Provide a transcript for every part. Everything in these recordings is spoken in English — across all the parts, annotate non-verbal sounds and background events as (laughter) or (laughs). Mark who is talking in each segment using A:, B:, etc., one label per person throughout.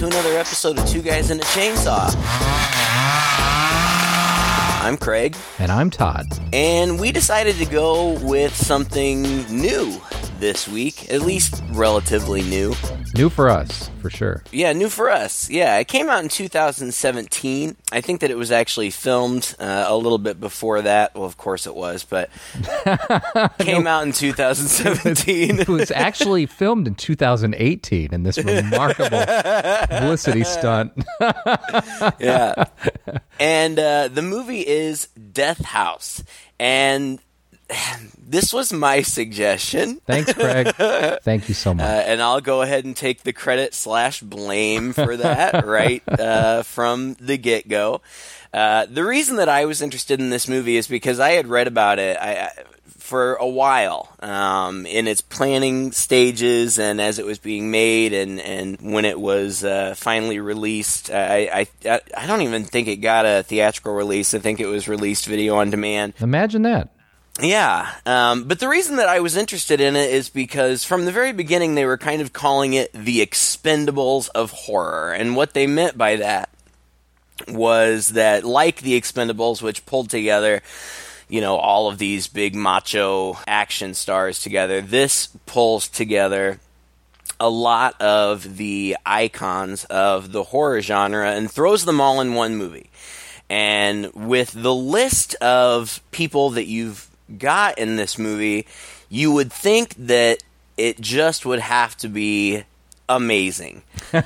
A: Hello, and welcome to another episode of Two Guys and a Chainsaw. I'm Craig,
B: And I'm Todd.
A: and we decided to go with something new this week, at least relatively new.
B: New for us, for sure.
A: Yeah, new for us. Yeah, it came out in 2017. I think that it was actually filmed uh, a little bit before that. Well, of course it was, but (laughs) came out in 2017.
B: It was actually (laughs) filmed in 2018 in this remarkable publicity stunt. (laughs)
A: yeah. And uh, the movie is Death House. And (sighs) this was my suggestion.
B: Thanks, Craig. (laughs) Thank you so much.
A: Uh, and I'll go ahead and take the credit slash blame for that (laughs) right uh, from the get go. Uh, the reason that I was interested in this movie is because I had read about it I, I, for a while um, in its planning stages and as it was being made and, and when it was uh, finally released. I, I, I don't even think it got a theatrical release. I think it was released video on demand.
B: Imagine that.
A: Yeah, um, but the reason that I was interested in it is because from the very beginning they were kind of calling it the Expendables of horror, and what they meant by that was that, like the Expendables, which pulled together, you know, all of these big macho action stars together, this pulls together a lot of the icons of the horror genre and throws them all in one movie. And with the list of people that you've got in this movie, you would think that it just would have to be amazing.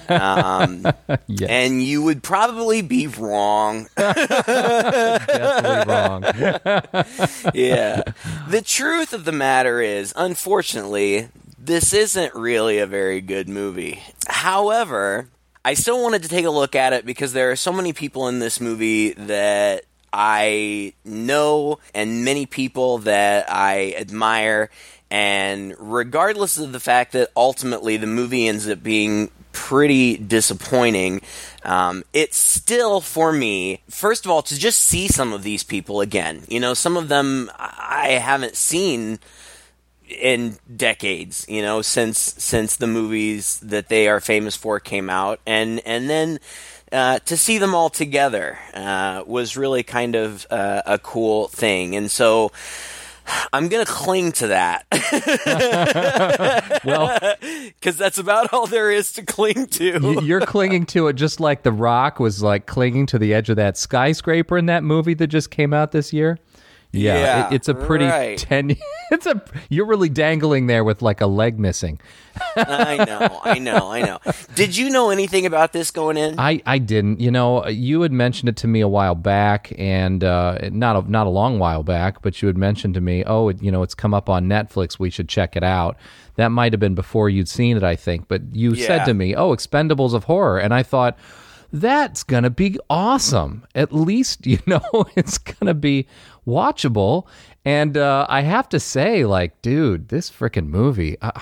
A: Um, (laughs)
B: Yes.
A: and you would probably be wrong. (laughs)
B: Definitely wrong. (laughs)
A: yeah. The truth of the matter is, unfortunately, this isn't really a very good movie. However, I still wanted to take a look at it because there are so many people in this movie that I know and many people that I admire. And regardless of the fact that ultimately the movie ends up being pretty disappointing, um, it's still for me, first of all, to just see some of these people again. You know, some of them I haven't seen in decades, you know, since since the movies that they are famous for came out, and and then uh, to see them all together uh, was really kind of uh, a cool thing, and so. I'm gonna cling to that (laughs)
B: Well,
A: because that's about all there is to cling to.
B: you're clinging to it just like The Rock was like clinging to the edge of that skyscraper in that movie that just came out this year. Yeah,
A: Yeah,
B: it, it's a pretty
A: right.
B: ten. (laughs) It's a you're really dangling there with like a leg missing.
A: I know, I know, I know. Did you know anything about this going in?
B: I, I didn't. You know, you had mentioned it to me a while back, and uh, not a, not a long while back, but you had mentioned to me, oh, it, you know, it's come up on Netflix. We should check it out. That might have been before you'd seen it, I think. But you
A: Yeah.
B: said to me, oh, Expendables of horror, and I thought that's gonna be awesome. At least (laughs) you know it's gonna be watchable. And uh, I have to say, like, dude, this freaking movie. Uh,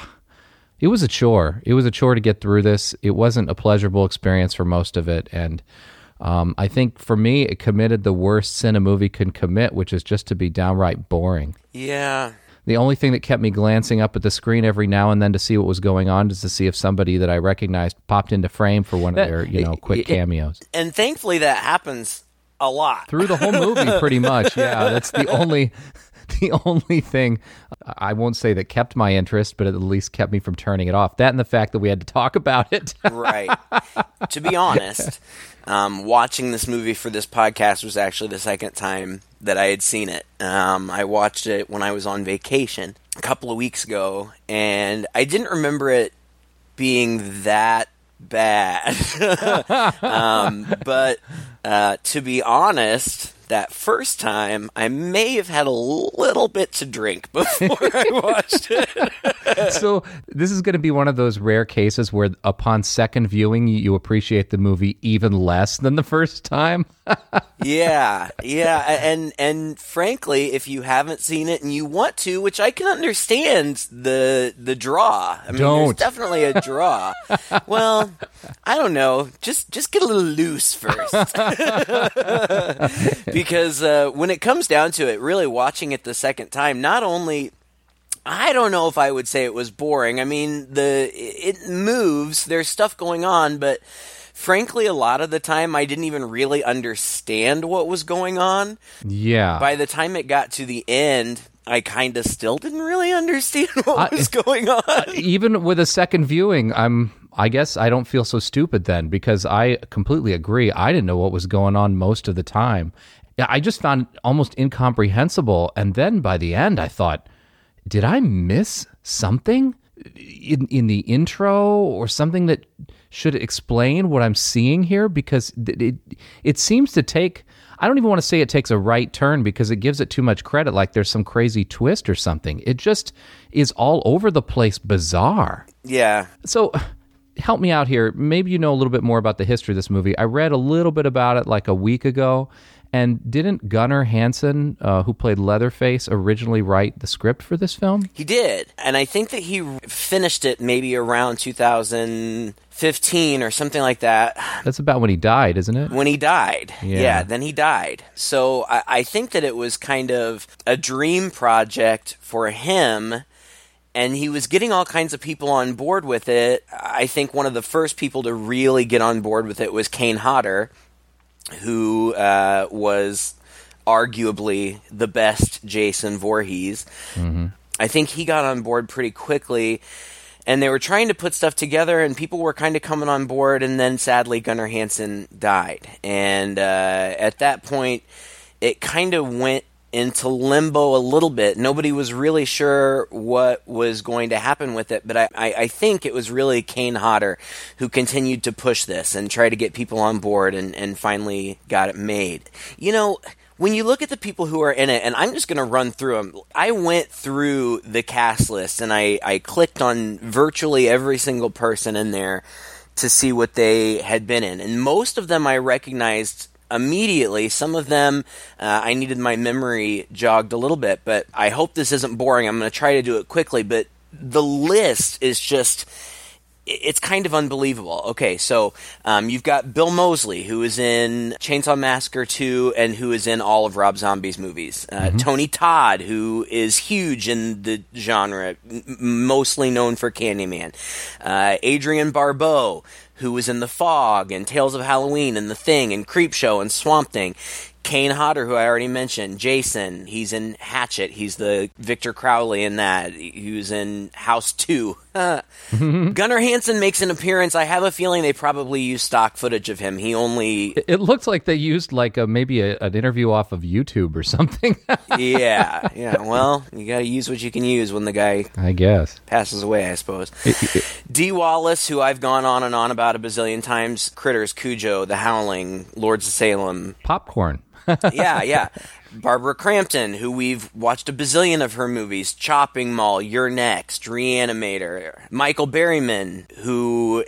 B: it was a chore. It was a chore to get through this. It wasn't a pleasurable experience for most of it, and um, I think for me, it committed the worst sin a movie can commit, which is just to be downright boring.
A: yeah,
B: The only thing that kept me glancing up at the screen every now and then to see what was going on is to see if somebody that I recognized popped into frame for one of their, you know, quick (laughs) cameos.
A: and thankfully that happens a lot.
B: Through the whole movie, (laughs) pretty much. Yeah, that's the only. (laughs) The only thing I won't say that kept my interest, but at least kept me from turning it off. That and the fact that we had to talk about it.
A: right. to be honest, um, watching this movie for this podcast was actually the second time that I had seen it. Um, I watched it when I was on vacation a couple of weeks ago, and I didn't remember it being that bad. (laughs) um, but uh, to be honest, that first time, I may have had a little bit to drink (laughs) before I watched it. (laughs)
B: so this is going to be one of those rare cases where upon second viewing you, appreciate the movie even less than the first time (laughs)
A: yeah, yeah, and and frankly, if you haven't seen it and you want to, which I can understand the the draw. I mean,
B: Don't.
A: there's definitely a draw. well, I don't know. Just just get a little loose first, (laughs) because uh, when it comes down to it, really watching it the second time, not only I don't know if I would say it was boring. I mean, the it moves. There's stuff going on, but frankly, a lot of the time I didn't even really understand what was going on.
B: Yeah.
A: By the time it got to the end, I kind of still didn't really (laughs) understand what uh, was going uh, on.
B: Even with a second viewing, I'm I guess I don't feel so stupid then because I completely agree. I didn't know what was going on most of the time. I just found it almost incomprehensible. And then by the end, I thought, did I miss something in in the intro or something that should explain what I'm seeing here? Because it it, it seems to take. I don't even want to say it takes a right turn because it gives it too much credit, like there's some crazy twist or something. It just is all over the place, bizarre.
A: Yeah.
B: So help me out here. Maybe you know a little bit more about the history of this movie. I read a little bit about it like a week ago. And didn't Gunnar Hansen, uh, who played Leatherface, originally write the script for this film?
A: He did. And I think that he finished it maybe around 2015 or something like that.
B: That's about when he died, isn't it?
A: When he died.
B: Yeah.
A: Yeah, then he died. So I, I think that it was kind of a dream project for him and he was getting all kinds of people on board with it. I think one of the first people to really get on board with it was Kane Hodder, who uh, was arguably the best Jason Voorhees. I think he got on board pretty quickly. And they were trying to put stuff together, and people were kind of coming on board. And then, sadly, Gunnar Hansen died. And uh, at that point, it kind of went into limbo a little bit. Nobody was really sure what was going to happen with it, but I, I, I think it was really Kane Hodder who continued to push this and try to get people on board and, and finally got it made. You know, when you look at the people who are in it, and I'm just going to run through them, I went through the cast list and I, I clicked on virtually every single person in there to see what they had been in. And most of them I recognized immediately. Some of them uh, I needed my memory jogged a little bit, but I hope this isn't boring. I'm going to try to do it quickly, but the list is just. It's kind of unbelievable. Okay, so um, you've got Bill Moseley, who is in Chainsaw Massacre 2 and who is in all of Rob Zombie's movies. Uh, Tony Todd, who is huge in the genre, m- mostly known for Candyman. Uh, Adrienne Barbeau, who was in The Fog and Tales of Halloween and The Thing and Creepshow and Swamp Thing. Kane Hodder, who I already mentioned, Jason, he's in Hatchet. He's the Victor Crowley in that. He was in House 2. (laughs) Gunnar Hansen makes an appearance. I have a feeling they probably used stock footage of him. He only.
B: It looks like they used like a maybe a, an interview off of YouTube or (laughs) something.
A: yeah, (laughs) yeah. Well, you got to use what you can use when the guy
B: I guess.
A: passes away, I suppose. Dee Wallace, who I've gone on and on about a bazillion times, Critters, Cujo, The Howling, Lords of Salem.
B: Popcorn.
A: yeah, yeah. Barbara Crampton, who we've watched a bazillion of her movies, Chopping Mall, You're Next, Reanimator. Michael Berryman, who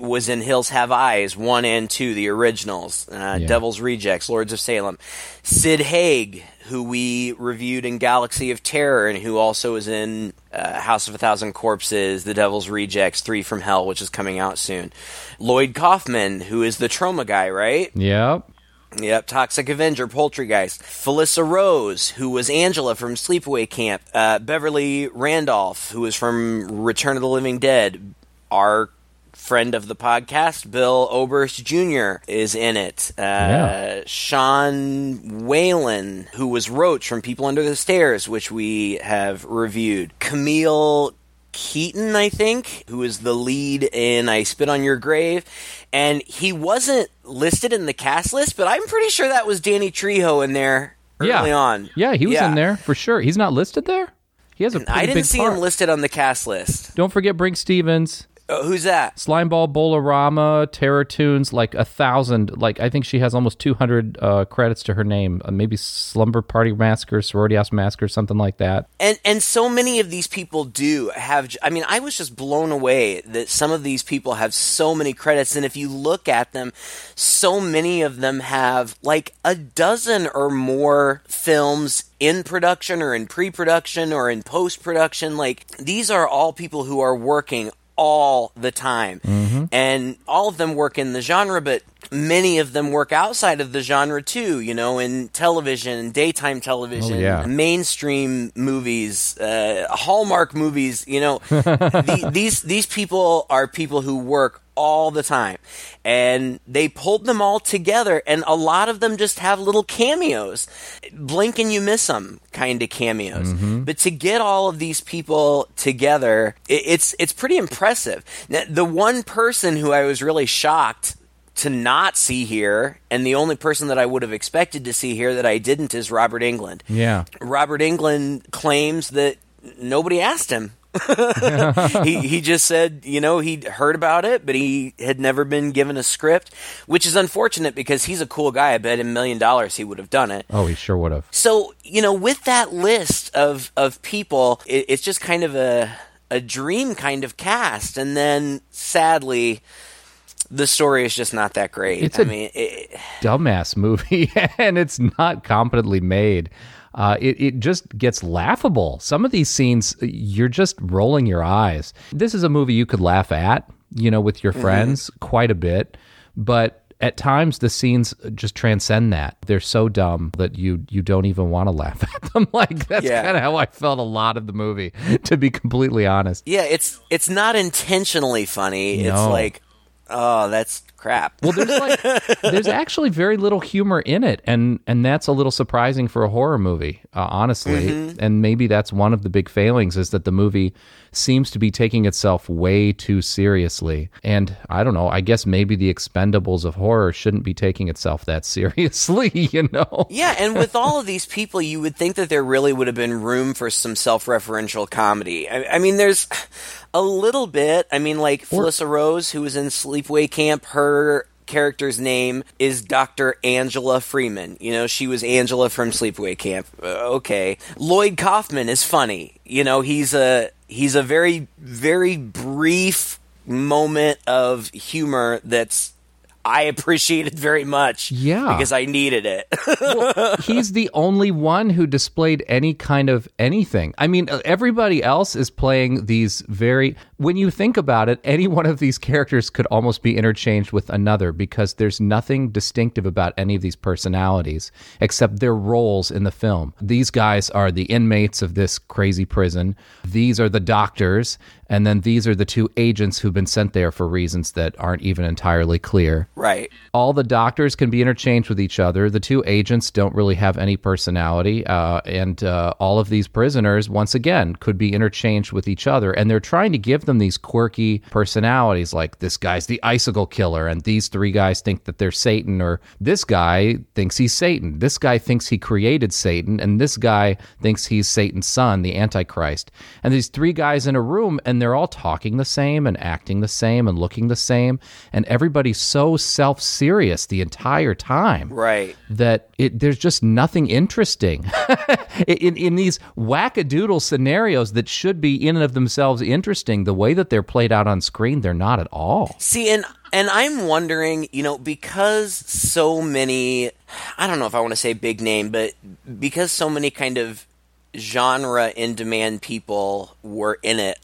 A: was in Hills Have Eyes, 1 and 2, the originals, uh,
B: Yeah.
A: Devil's Rejects, Lords of Salem. Sid Haig, who we reviewed in Galaxy of Terror and who also is in uh, House of a Thousand Corpses, The Devil's Rejects, Three from Hell, which is coming out soon. Lloyd Kaufman, who is the Troma guy, right?
B: Yep.
A: Yep, Toxic Avenger, Poultrygeist. Felissa Rose, who was Angela from Sleepaway Camp. Uh, Beverly Randolph, who was from Return of the Living Dead. Our friend of the podcast, Bill Oberst Jr., is in it. Uh,
B: Yeah.
A: Sean Whalen, who was Roach from People Under the Stairs, which we have reviewed. Camille Keaton, I think, who is the lead in I Spit on Your Grave. And he wasn't listed in the cast list, but I'm pretty sure that was Danny Trejo in there
B: Yeah.
A: early on.
B: Yeah, he was
A: Yeah.
B: in there for sure. He's not listed there. He has a pretty
A: I didn't see
B: part.
A: him listed on the cast list.
B: Don't forget Brinke Stevens,
A: Uh, who's that?
B: Slimeball Bowl-O-Rama, Terror Tunes, like a thousand. Like I think she has almost two hundred uh, credits to her name. Uh, maybe Slumber Party Massacre, Sorority House Massacre, something like that.
A: And and so many of these people do have. I mean, I was just blown away that some of these people have so many credits, and if you look at them, so many of them have like a dozen or more films in production or in pre-production or in post-production. Like these are all people who are working all the time, mm-hmm. and all of them work in the genre, but many of them work outside of the genre too, you know, in television, daytime television,
B: Oh, yeah.
A: mainstream movies, uh, Hallmark movies, you know. (laughs) the, these these people are people who work all the time. And they pulled them all together and a lot of them just have little cameos. Blink and you miss them kind of cameos. But to get all of these people together, it, it's it's pretty impressive. Now, the one person who I was really shocked to not see here, and the only person that I would have expected to see here that I didn't is Robert Englund.
B: Yeah.
A: Robert Englund claims that nobody asked him. (laughs) he he just said, you know, he'd heard about it, but he had never been given a script, which is unfortunate because he's a cool guy. I bet a million dollars he would have done it.
B: Oh, he sure would have.
A: So, you know, with that list of of people, it, it's just kind of a a dream kind of cast, and then sadly, the story is just not that great.
B: It's
A: I
B: a-
A: mean, it,
B: dumbass movie (laughs) and it's not competently made. Uh, it, it just gets laughable. Some of these scenes, you're just rolling your eyes. This is a movie you could laugh at, you know, with your friends quite a bit, but at times the scenes just transcend that. They're so dumb that you you don't even want to laugh (laughs) at them. like that's
A: Yeah.
B: kind of how I felt a lot of the movie, (laughs) to be completely honest.
A: yeah, it's it's not intentionally funny. It's like, oh, that's crap.
B: Well, there's like (laughs) there's actually very little humor in it, and and that's a little surprising for a horror movie, uh, honestly. And maybe that's one of the big failings is that the movie seems to be taking itself way too seriously. And I don't know. I guess maybe the Expendables of horror shouldn't be taking itself that (laughs) seriously. You know?
A: Yeah, and with all of these people, you would think that there really would have been room for some self-referential comedy. I, I mean, there's a little bit. I mean, like Felissa Rose, who was in Sleepaway Camp, her character's name is Dr. Angela Freeman. You know, she was Angela from Sleepaway Camp. Uh, okay. Lloyd Kaufman is funny. You know, he's a he's a very very brief moment of humor that's I appreciated very much.
B: Yeah.
A: Because I needed it. (laughs)
B: he's the only one who displayed any kind of anything. I mean, uh, everybody else is playing these very. When you think about it, any one of these characters could almost be interchanged with another because there's nothing distinctive about any of these personalities except their roles in the film. These guys are the inmates of this crazy prison. These are the doctors. And then these are the two agents who've been sent there for reasons that aren't even entirely clear
A: right.
B: all the doctors can be interchanged with each other. The two agents don't really have any personality, uh, and uh, all of these prisoners, once again, could be interchanged with each other. And they're trying to give them these quirky personalities, like this guy's the icicle killer, and these three guys think that they're Satan, or this guy thinks he's Satan. This guy thinks he created Satan, and this guy thinks he's Satan's son, the Antichrist. And these three guys in a room, and they're all talking the same and acting the same and looking the same, and everybody's so self serious the entire time
A: Right.
B: that it, there's just nothing interesting (laughs) in, in these wackadoodle scenarios that should be in and of themselves interesting. The way that they're played out on screen, they're not at all.
A: See, and and I'm wondering, you know, because so many I don't know if I want to say big name, but because so many kind of genre in demand people were in it,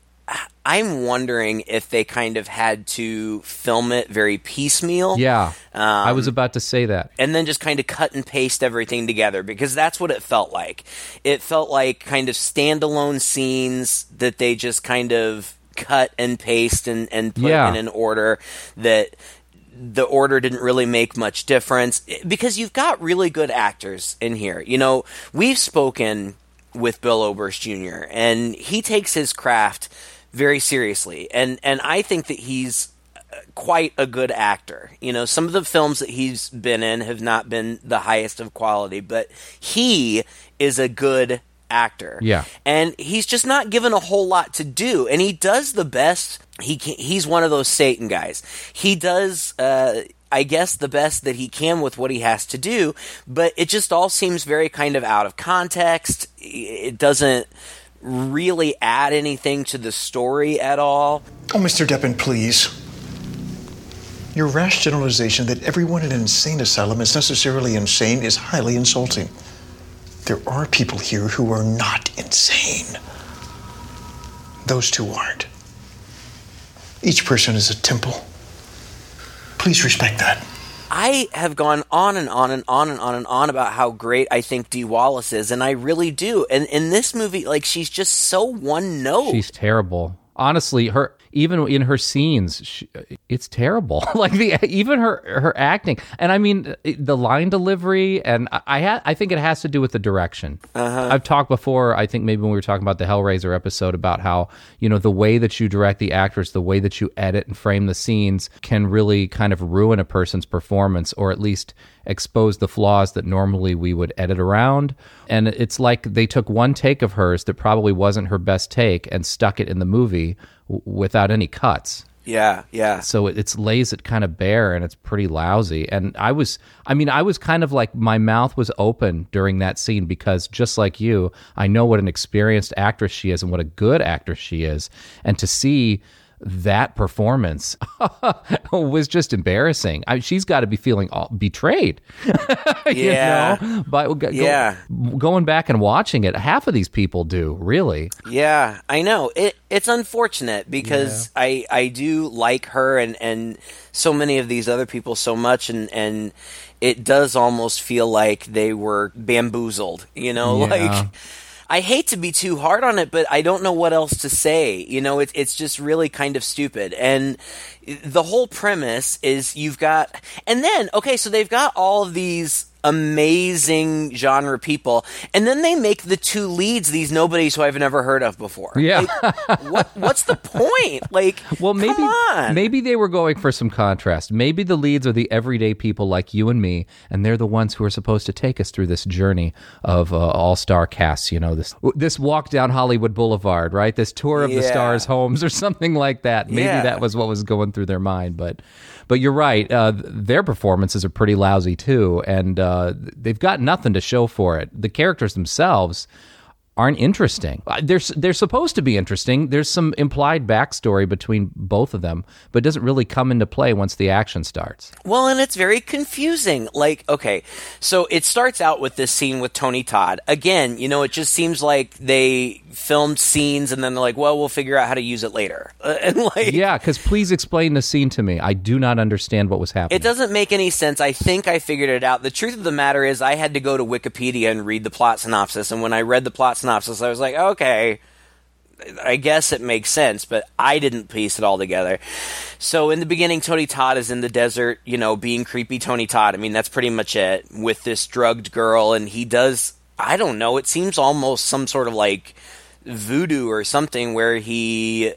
A: I'm wondering if they kind of had to film it very piecemeal.
B: Yeah, I
A: Um,
B: was about to say that.
A: and then just kind of cut and paste everything together because that's what it felt like. It felt like kind of standalone scenes that they just kind of cut and paste and, and put
B: Yeah.
A: in an order that the order didn't really make much difference eh, because you've got really good actors in here. You know, we've spoken with Bill Oberst Jr. and he takes his craft very seriously, and and I think that he's eh, quite a good actor. You know, some of the films that he's been in have not been the highest of quality, but he is a good actor.
B: Yeah.
A: And he's just not given a whole lot to do, and he does the best he can. He's one of those Satan guys. He does uh I guess the best that he can with what he has to do, but it just all seems very kind of out of context. It doesn't really add anything to the story at all.
C: Oh, Mr. Deppen, please. Your rash generalization that everyone in an insane asylum is necessarily insane is highly insulting. There are people here who are not insane. Those two aren't. Each person is a temple. Please respect that.
A: I have gone on and on and on and on and on about how great I think Dee Wallace is, and I really do. And in this movie, like she's just so one note.
B: She's terrible. Honestly, her even in her scenes, she, it's terrible. (laughs) like the even her her acting, and I mean the line delivery, and I ha- I think it has to do with the direction.
A: Uh-huh.
B: I've talked before. I think maybe when we were talking about the Hellraiser episode about how you know the way that you direct the actors, the way that you edit and frame the scenes can really kind of ruin a person's performance, or at least expose the flaws that normally we would edit around. And it's like they took one take of hers that probably wasn't her best take and stuck it in the movie w- without any cuts.
A: yeah, yeah.
B: So it it's lays it kind of bare and it's pretty lousy. And I was, I mean, I was kind of like my mouth was open during that scene because just like you, I know what an experienced actress she is and what a good actress she is. And to see that performance (laughs) was just embarrassing. I, she's got to be feeling all, betrayed. (laughs) you
A: Yeah.
B: know? But go,
A: Yeah.
B: going back and watching it, half of these people do really.
A: Yeah, I know. It it's unfortunate because I I do like her and and so many of these other people so much and and it does almost feel like they were bamboozled, you know, (laughs)
B: Yeah.
A: like I hate to be too hard on it, but I don't know what else to say. You know, it's it's just really kind of stupid. And the whole premise is you've got, and then okay, so they've got all of these amazing genre people, and then they make the two leads these nobodies who I've never heard of before.
B: Yeah.
A: Like, what what's the point? Like, (laughs)
B: Well, maybe
A: come on.
B: maybe they were going for some contrast. Maybe the leads are the everyday people like you and me, and they're the ones who are supposed to take us through this journey of uh, all-star casts. You know, this this walk down Hollywood Boulevard, right? This tour of the stars' homes, or (laughs) something like that. Maybe
A: Yeah.
B: that was what was going through their mind, but. But you're right. Uh, their performances are pretty lousy too, and uh, they've got nothing to show for it. The characters themselves aren't interesting. Uh, They're they're supposed to be interesting. There's some implied backstory between both of them, but it doesn't really come into play once the action starts.
A: Well, and it's very confusing. Like, okay, so it starts out with this scene with Tony Todd. Again, you know, it just seems like they filmed scenes and then they're like, well, we'll figure out how to use it later. (laughs) And like,
B: Yeah, because please explain the scene to me. I do not understand what was happening.
A: It doesn't make any sense. I think I figured it out. The truth of the matter is, I had to go to Wikipedia and read the plot synopsis. And when I read the plot synopsis, I was like, okay, I guess it makes sense, but I didn't piece it all together. So in the beginning, Tony Todd is in the desert, you know, being creepy Tony Todd. I mean, that's pretty much it with this drugged girl. And he does, I don't know, it seems almost some sort of like voodoo or something where he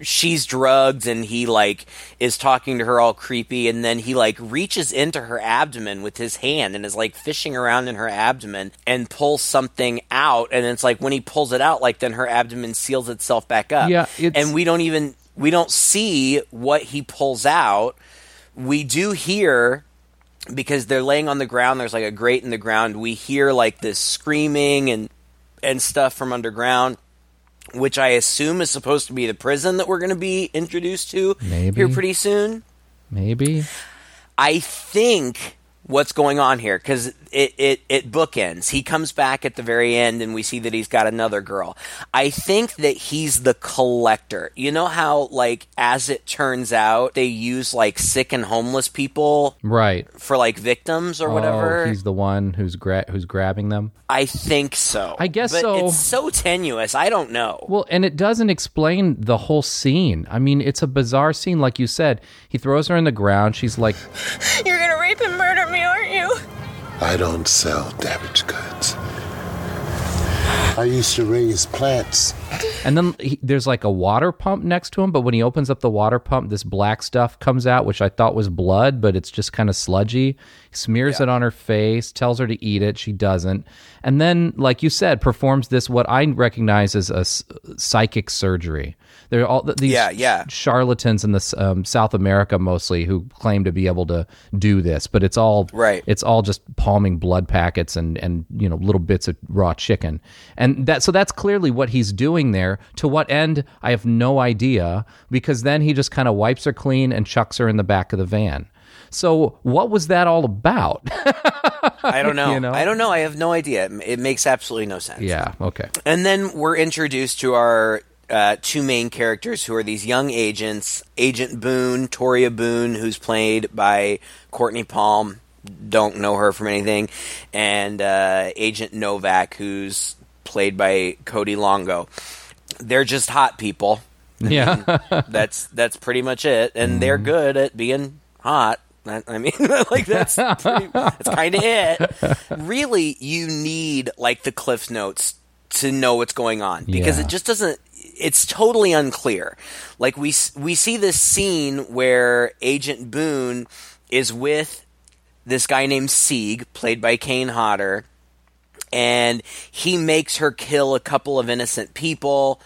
A: she's drugged and he like is talking to her all creepy and then he like reaches into her abdomen with his hand and is like fishing around in her abdomen and pulls something out and it's like when he pulls it out like then her abdomen seals itself back up.
B: Yeah, it's-
A: and we don't even we don't see what he pulls out. We do hear because they're laying on the ground there's like a grate in the ground we hear like this screaming and and stuff from underground which I assume is supposed to be the prison that we're going to be introduced to
B: Maybe.
A: here pretty soon.
B: Maybe.
A: I think what's going on here because it, it it bookends. He comes back at the very end, and we see that he's got another girl. I think that he's the collector. You know how, like, as it turns out, they use like sick and homeless people
B: Right.
A: for like victims or oh, whatever.
B: Oh, he's the one who's gra- who's grabbing them.
A: I think so.
B: I guess
A: but
B: so.
A: It's so tenuous. I don't know.
B: Well, and it doesn't explain the whole scene. I mean, it's a bizarre scene, like you said. He throws her in the ground. She's like, (laughs)
D: You're gonna rape and murder me, aren't you?
E: I don't sell damaged goods. I used to raise plants.
B: and then he, there's like a water pump next to him. But when he opens up the water pump, this black stuff comes out, which I thought was blood, but it's just kind of sludgy. He smears it on her face, tells her to eat it. She doesn't. And then, like you said, performs this what I recognize as a s- psychic surgery. There are all th- these
A: Yeah, yeah.
B: charlatans in this um, South America mostly who claim to be able to do this, but it's all
A: Right.
B: It's all just palming blood packets and and you know little bits of raw chicken, and that so that's clearly what he's doing there. To what end, I have no idea because then he just kind of wipes her clean and chucks her in the back of the van. So what was that all about?
A: I don't (laughs) know.
B: You know?
A: I don't know. I have no idea. It makes absolutely no sense.
B: yeah. Okay.
A: And then we're introduced to our uh, two main characters who are these young agents Agent Boone, Toria Boone, who's played by Cortney Palm. Don't know her from anything. And uh, Agent Novak, who's played by Cody Longo. They're just hot people. (laughs)
B: Yeah.
A: That's that's pretty much it, and they're good at being hot. I I mean, (laughs) like that's pretty, that's kind of it. Really, you need like the cliff notes to know what's going on because
B: Yeah.
A: it just doesn't. It's totally unclear. Like we we see this scene where Agent Boone is with this guy named Sieg, played by Kane Hodder, and he makes her kill a couple of innocent people,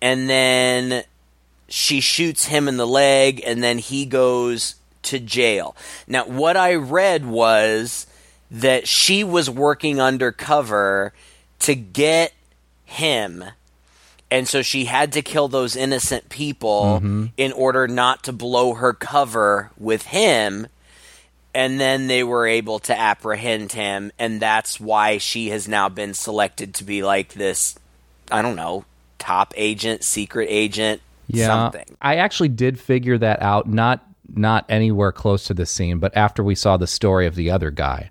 A: and then she shoots him in the leg, and then he goes to jail. Now, what I read was that she was working undercover to get him. And so she had to kill those innocent people mm-hmm. in order not to blow her cover with him. And then they were able to apprehend him. And that's why she has now been selected to be like this i don't know top agent secret agent something.
B: I actually did figure that out, not not anywhere close to this scene, but after we saw the story of the other guy.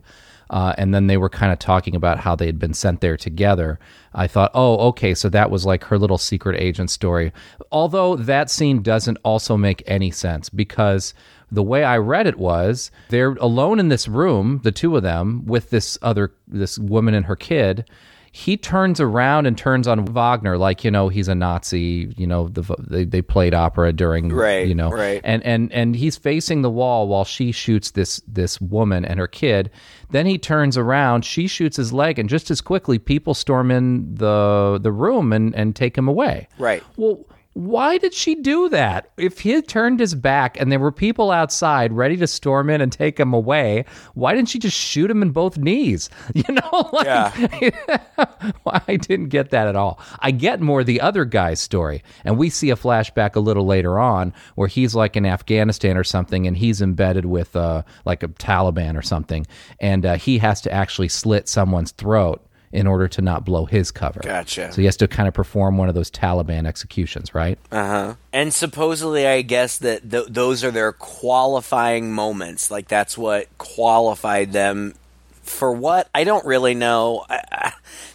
B: Uh, and then they were kind of talking about how they had been sent there together. I thought, oh, okay, so that was like her little secret agent story. Although that scene doesn't also make any sense because the way I read it was they're alone in this room, the two of them, with this other this woman and her kid, he turns around and turns on Wagner like you know he's a Nazi. You know the, they they played opera during
A: Right,
B: you know
A: right.
B: and and and he's facing the wall while she shoots this this woman and her kid. Then he turns around, she shoots his leg, and just as quickly people storm in the the room and and take him away.
A: Right.
B: Well. Why did she do that? If he had turned his back and there were people outside ready to storm in and take him away, why didn't she just shoot him in both knees? (laughs) You know, like, (laughs) I didn't get that at all. I get more the other guy's story, and we see a flashback a little later on where he's like in Afghanistan or something, and he's embedded with uh, like a Taliban or something, and uh, he has to actually slit someone's throat in order to not blow his cover.
A: Gotcha.
B: So he has to kind of perform one of those Taliban executions, right? Uh huh.
A: And supposedly i guess that th- those are their qualifying moments like that's what qualified them for what i don't really know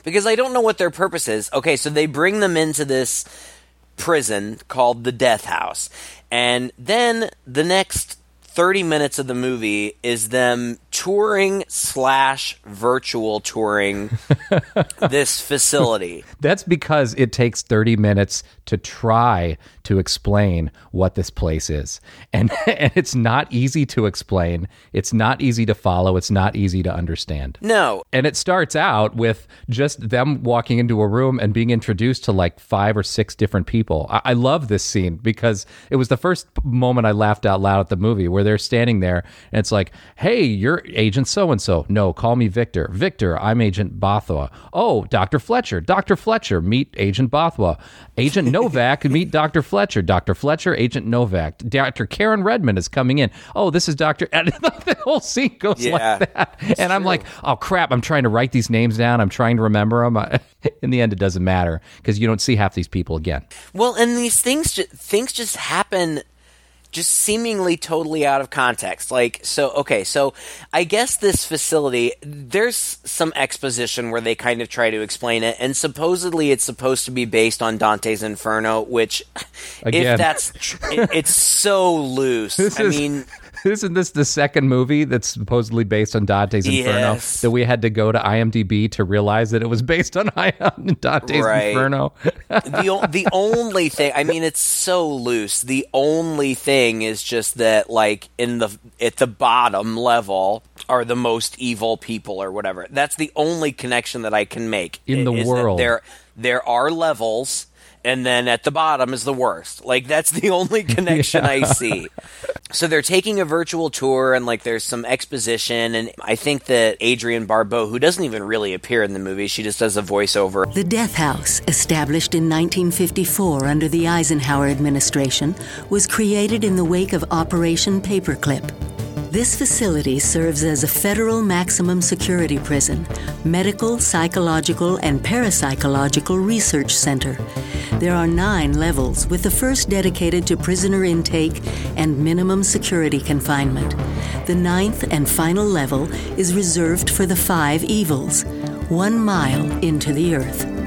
A: because i don't know what their purpose is okay so they bring them into this prison called the death house and then the next 30 minutes of the movie is them touring slash virtual touring (laughs) this facility
B: That's because it takes 30 minutes to try to explain what this place is. And, (laughs) and it's not easy to explain. It's not easy to follow. It's not easy to understand.
A: no
B: And it starts out with just them walking into a room and being introduced to like five or six different people. I, I love this scene because it was the first moment I laughed out loud at the movie where they're standing there and it's like, hey, you're Agent so and so. No, call me Victor. Victor, I'm Agent Bothwa. Oh, Dr. Fletcher. Dr. Fletcher, meet Agent Bothwa. Agent (laughs) Novak, meet Dr. Fletcher. Dr. Fletcher, Agent Novak. Dr. Karen Redmond is coming in. Oh, this is Dr. (laughs) And the whole scene goes
A: Yeah.
B: like that. And I'm like, oh crap! I'm trying to write these names down. I'm trying to remember them. (laughs) In the end, it doesn't matter because you don't see half these people again.
A: Well, and these things things just happen just seemingly totally out of context. Like so okay, so I guess this facility there's some exposition where they kind of try to explain it and supposedly it's supposed to be based on Dante's Inferno, which (laughs)
B: Again.
A: if that's it, it's so loose. (laughs)
B: This
A: I
B: is-
A: mean,
B: Isn't (laughs) this the second movie that's supposedly based on Dante's Inferno
A: Yes.
B: that we had to go to IMDb to realize that it was based on (laughs) Dante's
A: Right.
B: Inferno? (laughs)
A: the o- the only thing I mean it's so loose. The only thing is just that like in the at the bottom level are the most evil people or whatever. That's the only connection that I can make
B: In the world.
A: There there are levels and then at the bottom is the worst. Like that's the only (laughs) connection I see. So they're taking a virtual tour and like there's some exposition and I think that Adrienne Barbeau who doesn't even really appear in the movie, she just does a voiceover
F: The Death House, established in 1954 under the Eisenhower administration, was created in the wake of Operation Paperclip. This facility serves as a federal maximum security prison, medical, psychological, and parapsychological research center. There are nine levels, with the first dedicated to prisoner intake and minimum security confinement. The ninth and final level is reserved for the five evils, one mile into the earth.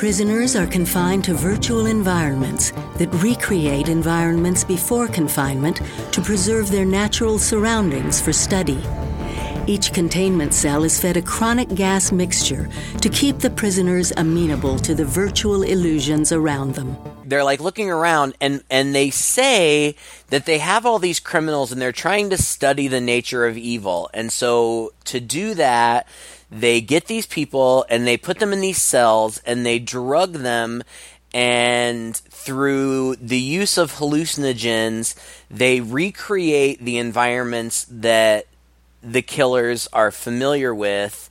F: Prisoners are confined to virtual environments that recreate environments before confinement to preserve their natural surroundings for study. Each containment cell is fed a chronic gas mixture to keep the prisoners amenable to the virtual illusions around them.
A: they're like looking around and and they say that they have all these criminals and they're trying to study the nature of evil and so to do that they get these people and they put them in these cells and they drug them and through the use of hallucinogens they recreate the environments that the killers are familiar with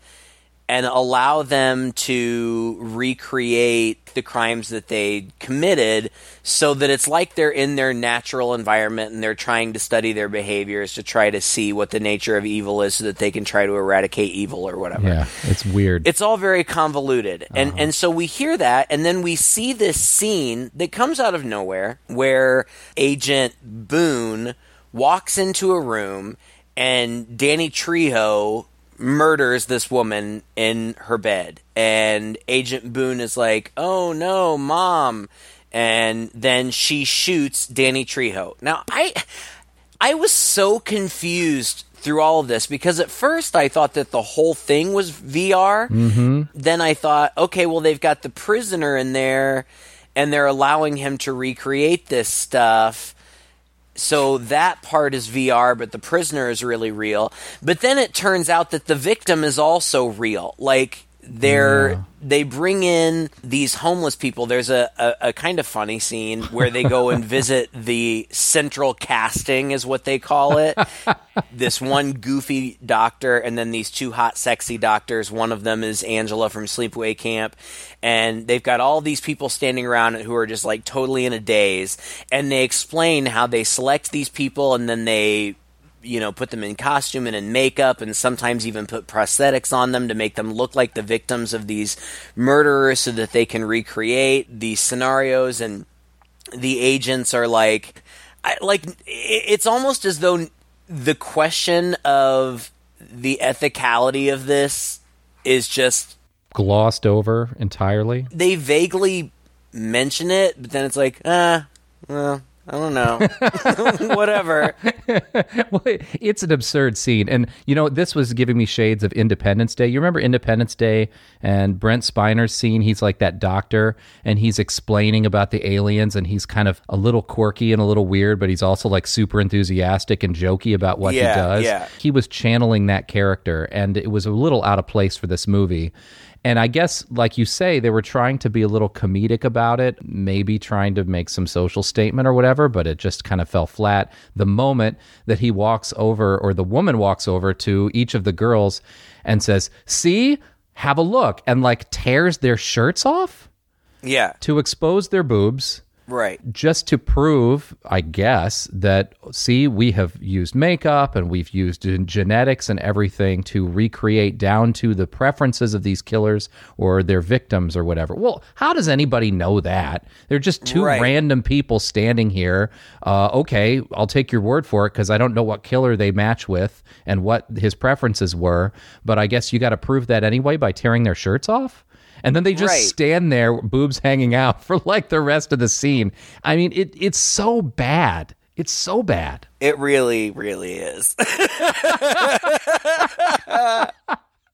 A: and allow them to recreate the crimes that they committed so that it's like they're in their natural environment and they're trying to study their behaviors to try to see what the nature of evil is so that they can try to eradicate evil or whatever.
B: Yeah, it's weird.
A: It's all very convoluted. And uh-huh. and so we hear that and then we see this scene that comes out of nowhere where Agent Boone walks into a room and Danny Trejo murders this woman in her bed and Agent Boone is like, "Oh no, mom." And then she shoots Danny Trejo. Now, I I was so confused through all of this because at first I thought that the whole thing was VR. Mm-hmm. Then I thought, okay, well, they've got the prisoner in there and they're allowing him to recreate this stuff. So that part is VR, but the prisoner is really real. But then it turns out that the victim is also real. Like, they're they bring in these homeless people. There's a, a, a kind of funny scene where they go and visit (laughs) the central casting, is what they call it. (laughs) this one goofy doctor, and then these two hot, sexy doctors. One of them is Angela from Sleepaway Camp, and they've got all these people standing around who are just like totally in a daze. And they explain how they select these people, and then they you know, put them in costume and in makeup, and sometimes even put prosthetics on them to make them look like the victims of these murderers so that they can recreate these scenarios. And the agents are like, I, like, it's almost as though the question of the ethicality of this is just
B: Glossed over entirely.
A: they vaguely mention it, but then it's like, ah, well, I don't know, (laughs) whatever. (laughs)
B: well, it's an absurd scene. And, you know, this was giving me shades of Independence Day. You remember Independence Day and Brent Spiner's scene? He's like that doctor and he's explaining about the aliens and he's kind of a little quirky and a little weird, but he's also like super enthusiastic and jokey about what
A: Yeah,
B: he does.
A: yeah.
B: He was channeling that character and it was a little out of place for this movie. And I guess, like you say, they were trying to be a little comedic about it, maybe trying to make some social statement or whatever, but it just kind of fell flat. The moment that he walks over, or the woman walks over to each of the girls and says, See, have a look, and like tears their shirts off
A: Yeah,
B: to expose their boobs
A: right.
B: just to prove, I guess, that see, we have used makeup and we've used genetics and everything to recreate down to the preferences of these killers or their victims or whatever. Well, how does anybody know that? They're just two
A: Right.
B: random people standing here. Uh, okay, I'll take your word for it because I don't know what killer they match with and what his preferences were, but I guess you got to prove that anyway by tearing their shirts off. And then they just
A: Right.
B: stand there, boobs hanging out (laughs) for like the rest of the scene. I mean, it it's so bad. It's so bad.
A: It really, really is. (laughs)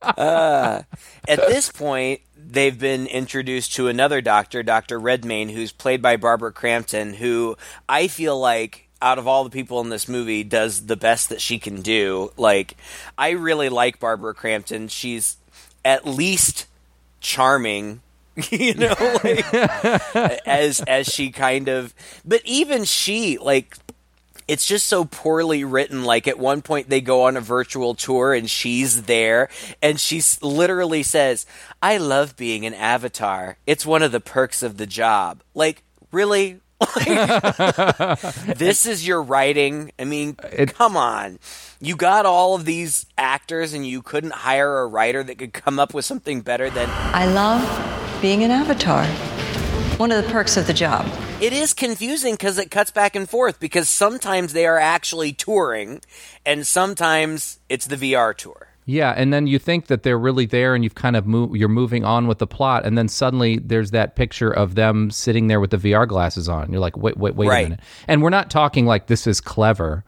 A: Uh, at this point, they've been introduced to another doctor, Dr. Redmayne, who's played by Barbara Crampton, who I feel like out of all the people in this movie does the best that she can do. Like I really like Barbara Crampton. She's at least charming (laughs) you know like as as she kind of but even she like it's just so poorly written. Like at one point they go on a virtual tour and she's there and she literally says, "I love being an avatar. It's one of the perks of the job." Like, really? (laughs) this is your writing. I mean, come on. You got all of these actors and you couldn't hire a writer that could come up with something better than
G: I love being an avatar. One of the perks of the job.
A: it is confusing because it cuts back and forth because sometimes they are actually touring and sometimes it's the VR tour.
B: Yeah, and then you think that they're really there, and you've kind of move, you're moving on with the plot, and then suddenly there's that picture of them sitting there with the VR glasses on. You're like, wait, wait, wait
A: Right.
B: a minute. And we're not talking like this is clever.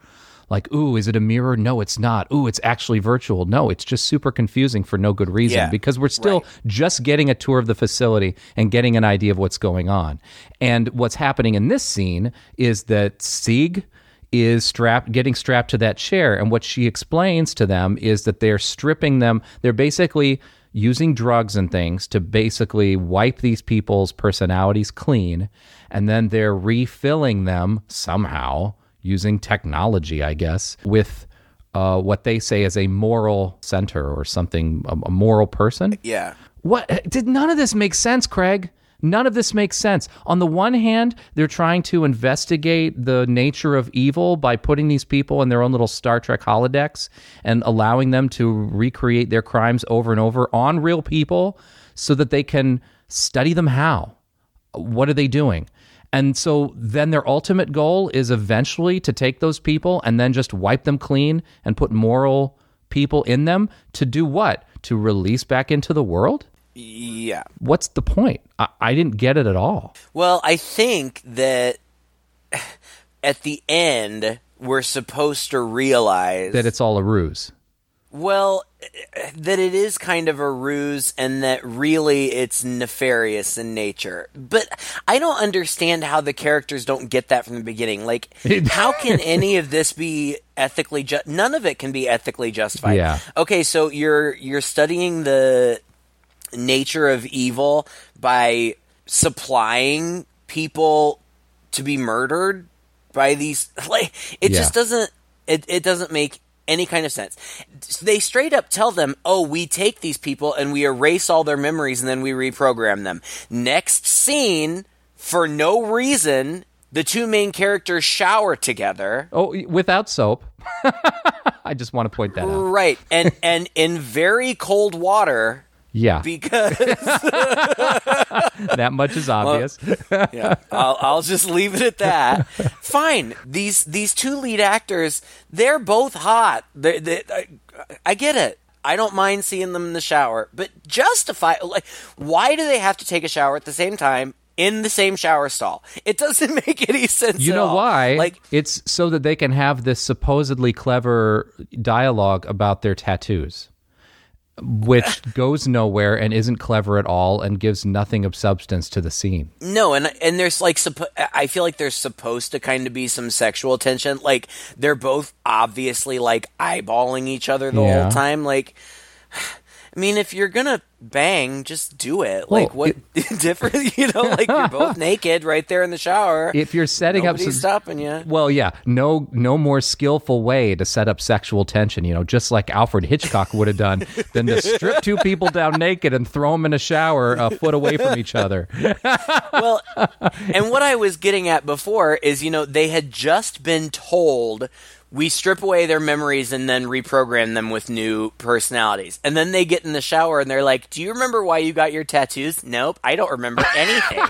B: Like, ooh, is it a mirror? No, it's not. Ooh, it's actually virtual. No, it's just super confusing for no good reason
A: Yeah,
B: because we're still
A: right.
B: just getting a tour of the facility and getting an idea of what's going on. And what's happening in this scene is that Sieg is strapped getting strapped to that chair and what she explains to them is that they're stripping them they're basically using drugs and things to basically wipe these people's personalities clean and then they're refilling them somehow using technology i guess with uh, what they say is a moral center or something a, a moral person
A: Yeah.
B: what did none of this make sense, Craig? None of this makes sense. On the one hand, they're trying to investigate the nature of evil by putting these people in their own little Star Trek holodecks and allowing them to recreate their crimes over and over on real people so that they can study them how. What are they doing? And so then their ultimate goal is eventually to take those people and then just wipe them clean and put moral people in them to do what? To release back into the world?
A: Yeah.
B: What's the point? I, I didn't get it at all.
A: Well, I think that at the end we're supposed to realize
B: That it's all a ruse.
A: well that it is kind of a ruse and that really it's nefarious in nature. But I don't understand how the characters don't get that from the beginning. Like how can any of this be ethically just none of it can be ethically justified.
B: Yeah.
A: Okay, so you're you're studying the nature of evil by supplying people to be murdered by these (laughs) like it
B: Yeah.
A: just doesn't it, it doesn't make any kind of sense they straight up tell them oh we take these people and we erase all their memories and then we reprogram them next scene for no reason the two main characters shower together
B: Oh, without soap. (laughs) I just want to point that out.
A: right and and in very cold water
B: Yeah,
A: because (laughs) (laughs)
B: that much is obvious. (laughs)
A: yeah, I'll, I'll just leave it at that. Fine. These these two lead actors, they're both hot. They, they, I, I get it. I don't mind seeing them in the shower, but justify like why do they have to take a shower at the same time in the same shower stall? It doesn't make any sense.
B: You know
A: all.
B: why?
A: Like
B: it's so that they can have this supposedly clever dialogue about their tattoos, which goes nowhere and isn't clever at all and gives nothing of substance to the scene.
A: No, and and there's like suppo- I feel like there's supposed to kind of be some sexual tension. Like they're both obviously like eyeballing each other the
B: Yeah.
A: whole time. Like, I mean, if you're gonna bang, just do it. Like,
B: Well,
A: what (laughs) different? (laughs) You know, like you're both (laughs) naked right there in the shower.
B: If you're setting up some,
A: stopping you.
B: Well, yeah, no, no more skillful way to set up sexual tension. You know, just like Alfred Hitchcock would have done, than to strip two people down naked and throw them in a shower a foot away from each other.
A: well, and what I was getting at before is, you know, they had just been told we strip away their memories and then reprogram them with new personalities. And then they get in the shower and they're like, "Do you remember why you got your tattoos?" Nope, I don't remember (laughs) anything.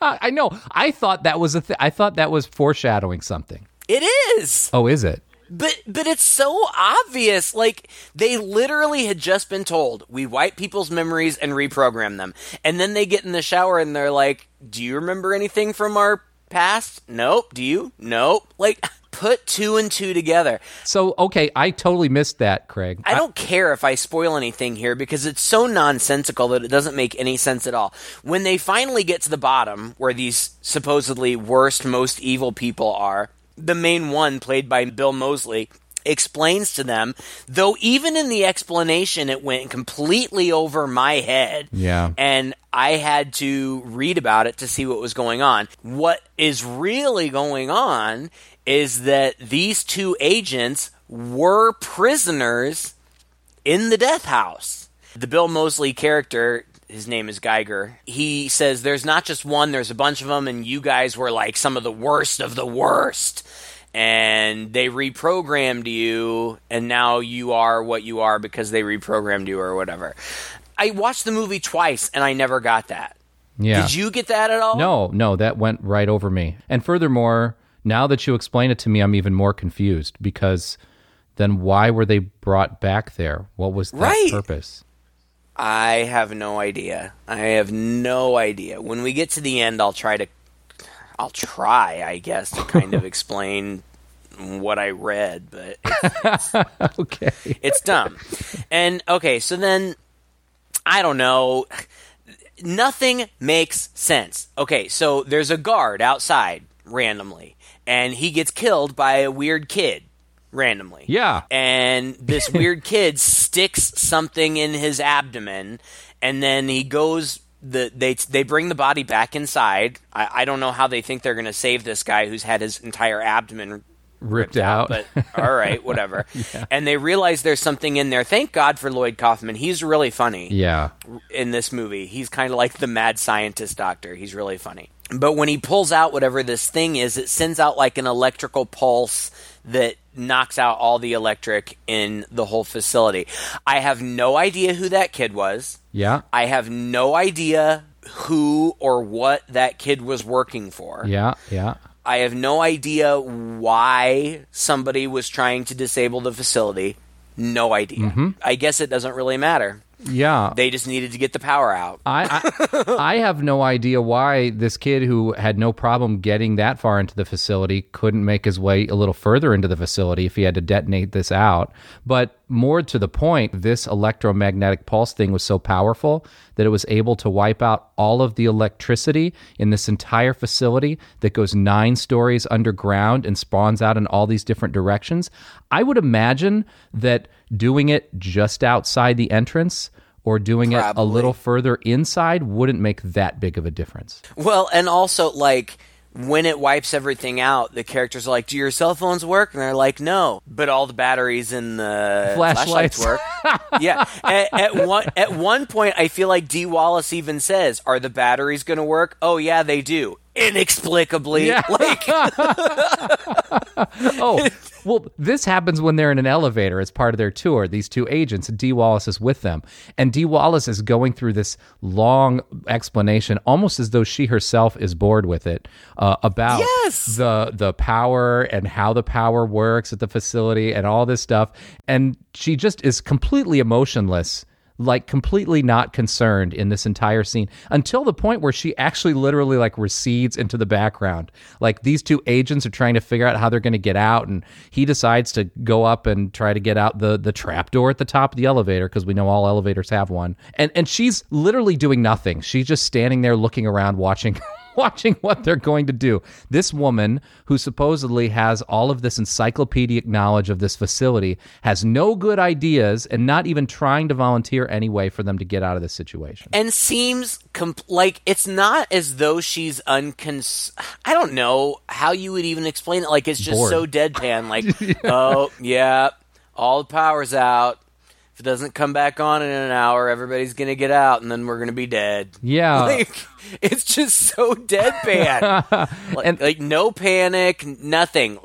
B: I know. I thought that was a. Th- I thought that was foreshadowing something.
A: it is.
B: Oh, is it?
A: But but it's so obvious. Like they literally had just been told, we wipe people's memories and reprogram them. And then they get in the shower and they're like, "Do you remember anything from our past?" Nope. Do you? Nope. Like put two and two together.
B: So okay, I totally missed that, Craig.
A: I don't care if I spoil anything here because it's so nonsensical that it doesn't make any sense at all. When they finally get to the bottom, where these supposedly worst, most evil people are, the main one, played by Bill Moseley, explains to them, though even in the explanation, it went completely over my head.
B: Yeah.
A: And I had to read about it to see what was going on. What is really going on is that these two agents were prisoners in the death house. The Bill Moseley character his name is Geiger. He says there's not just one, there's a bunch of them, and you guys were like some of the worst of the worst. And they reprogrammed you, and now you are what you are because they reprogrammed you or whatever. I watched the movie twice, and I never got that.
B: Yeah.
A: Did you get that at all?
B: No, no, that went right over me. And furthermore, now that you explain it to me, I'm even more confused because then why were they brought back there? What was that
A: Right.
B: purpose?
A: I have no idea. I have no idea. When we get to the end, I'll try to, I'll try, I guess, to kind of (laughs) explain what I read, but (laughs) it's,
B: Okay.
A: it's dumb. And okay, so then I don't know. Nothing makes sense. Okay, so there's a guard outside randomly, and he gets killed by a weird kid randomly.
B: Yeah.
A: And this (laughs) weird kid sticks something in his abdomen, and then he goes. The, they they bring the body back inside. I, I don't know how they think they're going to save this guy who's had his entire abdomen
B: Ripped out.
A: but all right, (laughs) whatever. And they realize there's something in there. Thank God for Lloyd Kaufman. He's really funny
B: yeah.
A: in this movie. He's kind of like the mad scientist doctor. He's really funny. But when he pulls out whatever this thing is, it sends out like an electrical pulse that knocks out all the electric in the whole facility. I have no idea who that kid was.
B: Yeah.
A: I have no idea who or what that kid was working for.
B: Yeah. Yeah.
A: I have no idea why somebody was trying to disable the facility. No idea.
B: Mm-hmm.
A: I guess it doesn't really matter.
B: Yeah.
A: They just needed to get the power out.
B: I, I (laughs) I have no idea why this kid who had no problem getting that far into the facility couldn't make his way a little further into the facility if he had to detonate this out. But more to the point, this electromagnetic pulse thing was so powerful that it was able to wipe out all of the electricity in this entire facility that goes nine stories underground and spawns out in all these different directions. I would imagine that doing it just outside the entrance or doing it a little further inside wouldn't make that big of a difference.
A: Well, and also like when it wipes everything out, the characters are like, "Do your cell phones work?" And they're like, "No," but all the batteries in the
B: Flashlights.
A: flashlights work. (laughs) yeah. At, at one at one point, I feel like Dee Wallace even says, "Are the batteries going to work?" Oh yeah, they do. Inexplicably,
B: Yeah.
A: like (laughs)
B: Oh, (laughs) well, this happens when they're in an elevator as part of their tour. These two agents, Dee Wallace is with them. And Dee Wallace is going through this long explanation, almost as though she herself is bored with it, uh, about
A: Yes!
B: the the power and how the power works at the facility and all this stuff. And she just is completely emotionless like completely not concerned in this entire scene until the point where she actually literally like recedes into the background. Like these two agents are trying to figure out how they're going to get out and he decides to go up and try to get out the the trap door at the top of the elevator because we know all elevators have one. And and she's literally doing nothing. She's just standing there looking around watching (laughs) (laughs) watching what they're going to do. This woman, who supposedly has all of this encyclopedic knowledge of this facility, has no good ideas and not even trying to volunteer anyway for them to get out of this situation.
A: and seems com- like it's not as though she's uncons. I don't know how you would even explain it. Like it's just
B: Bored.
A: so deadpan. Like, (laughs) oh yeah, all the power's out. If it doesn't come back on in an hour, everybody's gonna get out, and then we're gonna be dead.
B: Yeah. (laughs)
A: Like it's just so deadpan. (laughs) like, like no panic, nothing.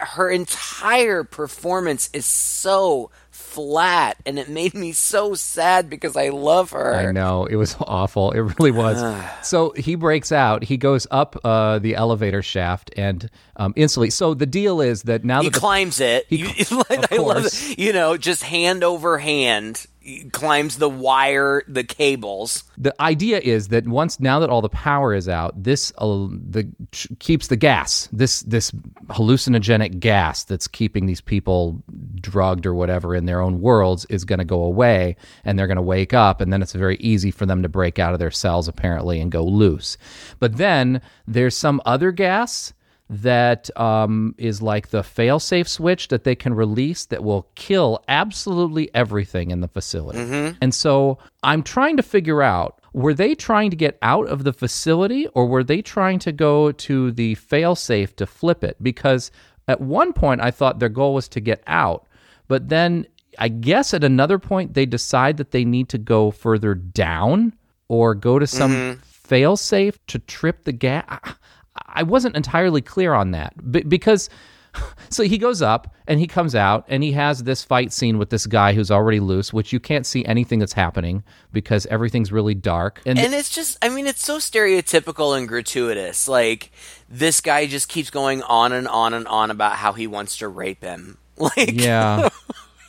A: Her entire performance is so flat, and it made me so sad because I love her.
B: I know it was awful. It really was. so he breaks out. He goes up uh, the elevator shaft and um, instantly. So the deal is that now
A: he
B: that the,
A: climbs it.
B: He
A: You- (laughs) I love it. You know, just hand over hand, climbs the wire, the cables.
B: the idea is that once now that all the power is out, this uh, the keeps the gas, this this hallucinogenic gas that's keeping these people drugged or whatever in their own worlds is going to go away, and they're going to wake up, and then it's very easy for them to break out of their cells apparently and go loose. But then there's some other gas that um, is like the fail-safe switch that they can release that will kill absolutely everything in the facility. And so I'm trying to figure out were they trying to get out of the facility or were they trying to go to the fail-safe to flip it? Because at one point I thought their goal was to get out, but then I guess at another point they decide that they need to go further down or go to some failsafe to trip the gas. I wasn't entirely clear on that B- because (laughs) so he goes up and he comes out and he has this fight scene with this guy who's already loose, which you can't see anything that's happening because everything's really dark. And,
A: And it's just, I mean, it's so stereotypical and gratuitous. Like, this guy just keeps going on and on and on about how he wants to rape him. (laughs) Like, (laughs)
B: yeah,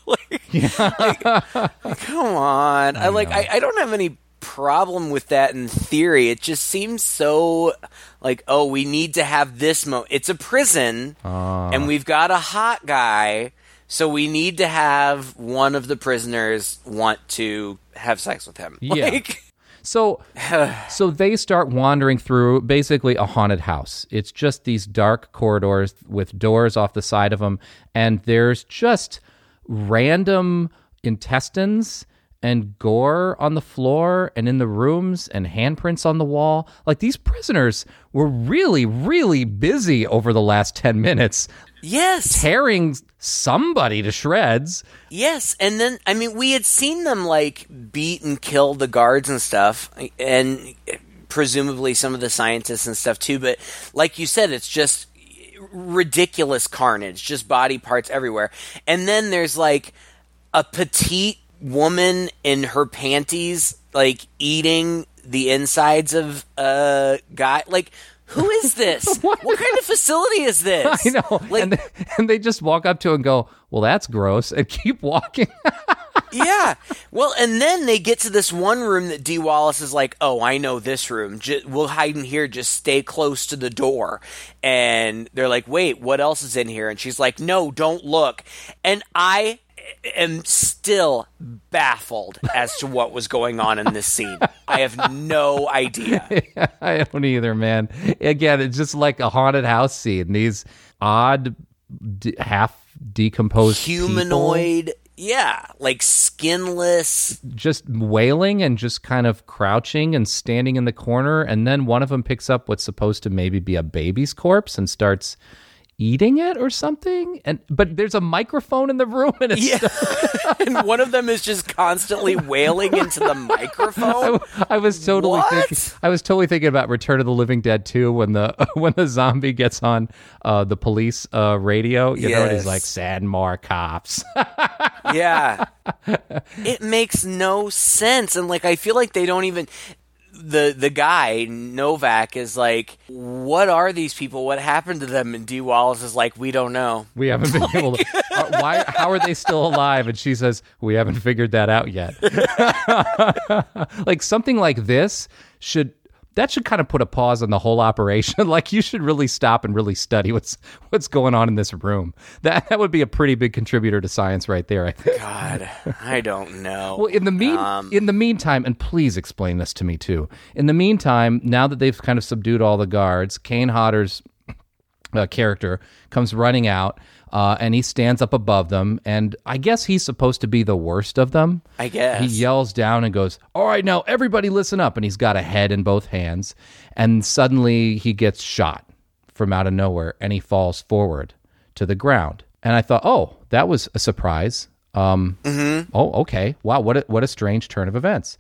B: like,
A: come on. I, like, I, I don't have any problem with that in theory. It just seems so like, oh, we need to have this mo. It's a prison,
B: Ah.
A: and we've got a hot guy. So we need to have one of the prisoners want to have sex with him.
B: Yeah. (laughs)
A: Like,
B: So, (sighs) so they start wandering through basically a haunted house. It's just these dark corridors with doors off the side of them, and there's just random intestines and gore on the floor and in the rooms and handprints on the wall. Like these prisoners were really, really busy over the last 10 minutes
A: yes.
B: tearing somebody to shreds.
A: Yes, and then I mean we had seen them like beat and kill the guards and stuff, and presumably some of the scientists and stuff too. But like you said, it's just ridiculous carnage, just body parts everywhere. And then there's like a petite woman in her panties, like eating the insides of a guy. Like, who is this? (laughs) what kind of facility is (laughs) this?
B: I know.
A: Like,
B: and, they, and they just walk up to it and go, Well, that's gross, and keep walking. (laughs)
A: yeah. Well, and then they get to this one room that Dee Wallace is like, "Oh, I know this room. J- we'll hide in here. Just stay close to the door." And they're like, "Wait, what else is in here?" And she's like, "No, don't look." And I am still baffled as to what was going on in this scene. I have no idea. (laughs)
B: I don't either, man. Again, it's just like a haunted house scene. These odd, d- half decomposed people
A: Humanoid. Yeah, like skinless.
B: just wailing and just kind of crouching and standing in the corner. And then one of them picks up what's supposed to maybe be a baby's corpse and starts eating it or something. And but there's a microphone in the room, and it's
A: Yeah. (laughs) (laughs) and one of them is just constantly wailing into the microphone.
B: I was totally
A: What?
B: thinking. I was totally thinking about Return of the Living Dead 2 when the (laughs) when the zombie gets on uh, the police uh, radio. You know, and he's like, "Send more cops."
A: Yeah. it makes no sense. And like I feel like they don't even the the guy, Novak, is like, What are these people? What happened to them? And Dee Wallace is like, We don't know.
B: we haven't been (laughs) able to. Uh, why? How are they still alive? And she says, "We haven't figured that out yet." (laughs) like something like this should. That should kind of put a pause on the whole operation. (laughs) like you should really stop and really study what's what's going on in this room. That that would be a pretty big contributor to science right there. I think.
A: God, I don't know.
B: Well, in the mean, in the meantime, and please explain this to me too. In the meantime, now that they've kind of subdued all the guards, Kane Hodder's uh, character comes running out, uh, and he stands up above them, and I guess he's supposed to be the worst of them.
A: I guess.
B: He yells down and goes, All right, now everybody listen up. And he's got a head in both hands. And suddenly he gets shot from out of nowhere and he falls forward to the ground. And I thought, Oh, that was a surprise. Um, Oh, okay. Wow, what a, what a strange turn of events.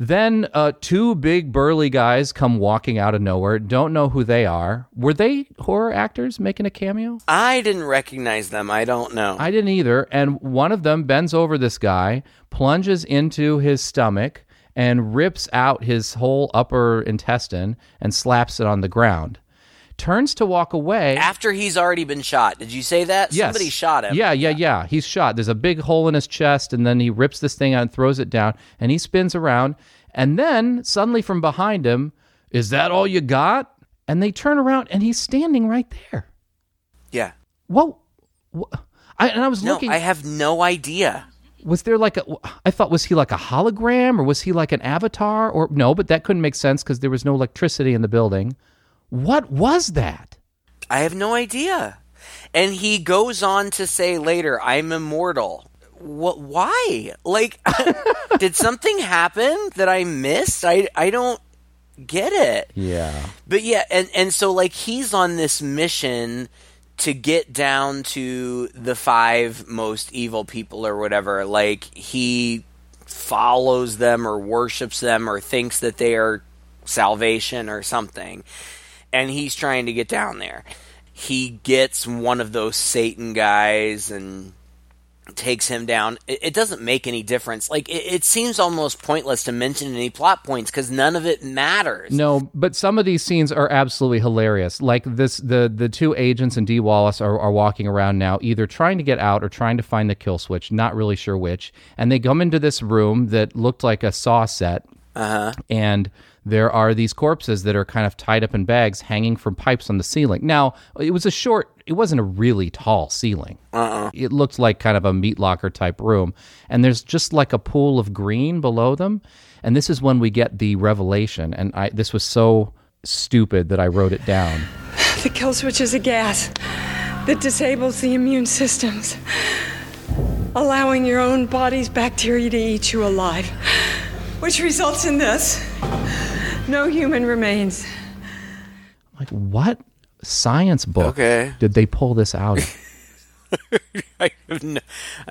B: Then uh, two big burly guys come walking out of nowhere. Don't know who they are. Were they horror actors making a cameo?
A: I didn't recognize them. I don't know.
B: I didn't either. And one of them bends over this guy, plunges into his stomach, and rips out his whole upper intestine and slaps it on the ground. Turns to walk away.
A: After he's already been shot. Did you say that?
B: Yes.
A: Somebody shot him.
B: Yeah, yeah, yeah. He's shot. There's a big hole in his chest, and then he rips this thing out and throws it down, and he spins around. And then suddenly from behind him, is that all you got? And they turn around, and he's standing right there.
A: Yeah.
B: Whoa. Wha- I, and I was
A: No,
B: looking.
A: I have no idea.
B: was there like a i thought was he like a hologram or was he like an avatar or no but that couldn't make sense because there was no electricity in the building what was that
A: I have no idea. And he goes on to say later, I'm immortal. What why? Like (laughs) did something happen that I missed? I I don't get it.
B: yeah
A: But yeah, and and so like he's on this mission to get down to the five most evil people or whatever. Like he follows them or worships them or thinks that they are salvation or something. And he's trying to get down there. He gets one of those Satan guys and takes him down. It, it doesn't make any difference. Like it, it seems almost pointless to mention any plot points because none of it matters.
B: No, but some of these scenes are absolutely hilarious. Like this, the the two agents and Dee Wallace are, are walking around now, either trying to get out or trying to find the kill switch. Not really sure which. And they come into this room that looked like a saw set,
A: Uh-huh.
B: and there are these corpses that are kind of tied up in bags, hanging from pipes on the ceiling. Now, it was a short. It wasn't a really tall ceiling.
A: Uh-uh.
B: It looked like kind of a meat locker type room, and there's just like a pool of green below them. And this is when we get the revelation. And I this was so stupid that I wrote it down. (sighs)
H: The kill switch is a gas that disables the immune systems, allowing your own body's bacteria to eat you alive, which results in this no human remains.
B: I'm Like, what science book
A: Okay.
B: did they pull this out of? (laughs)
A: I have no,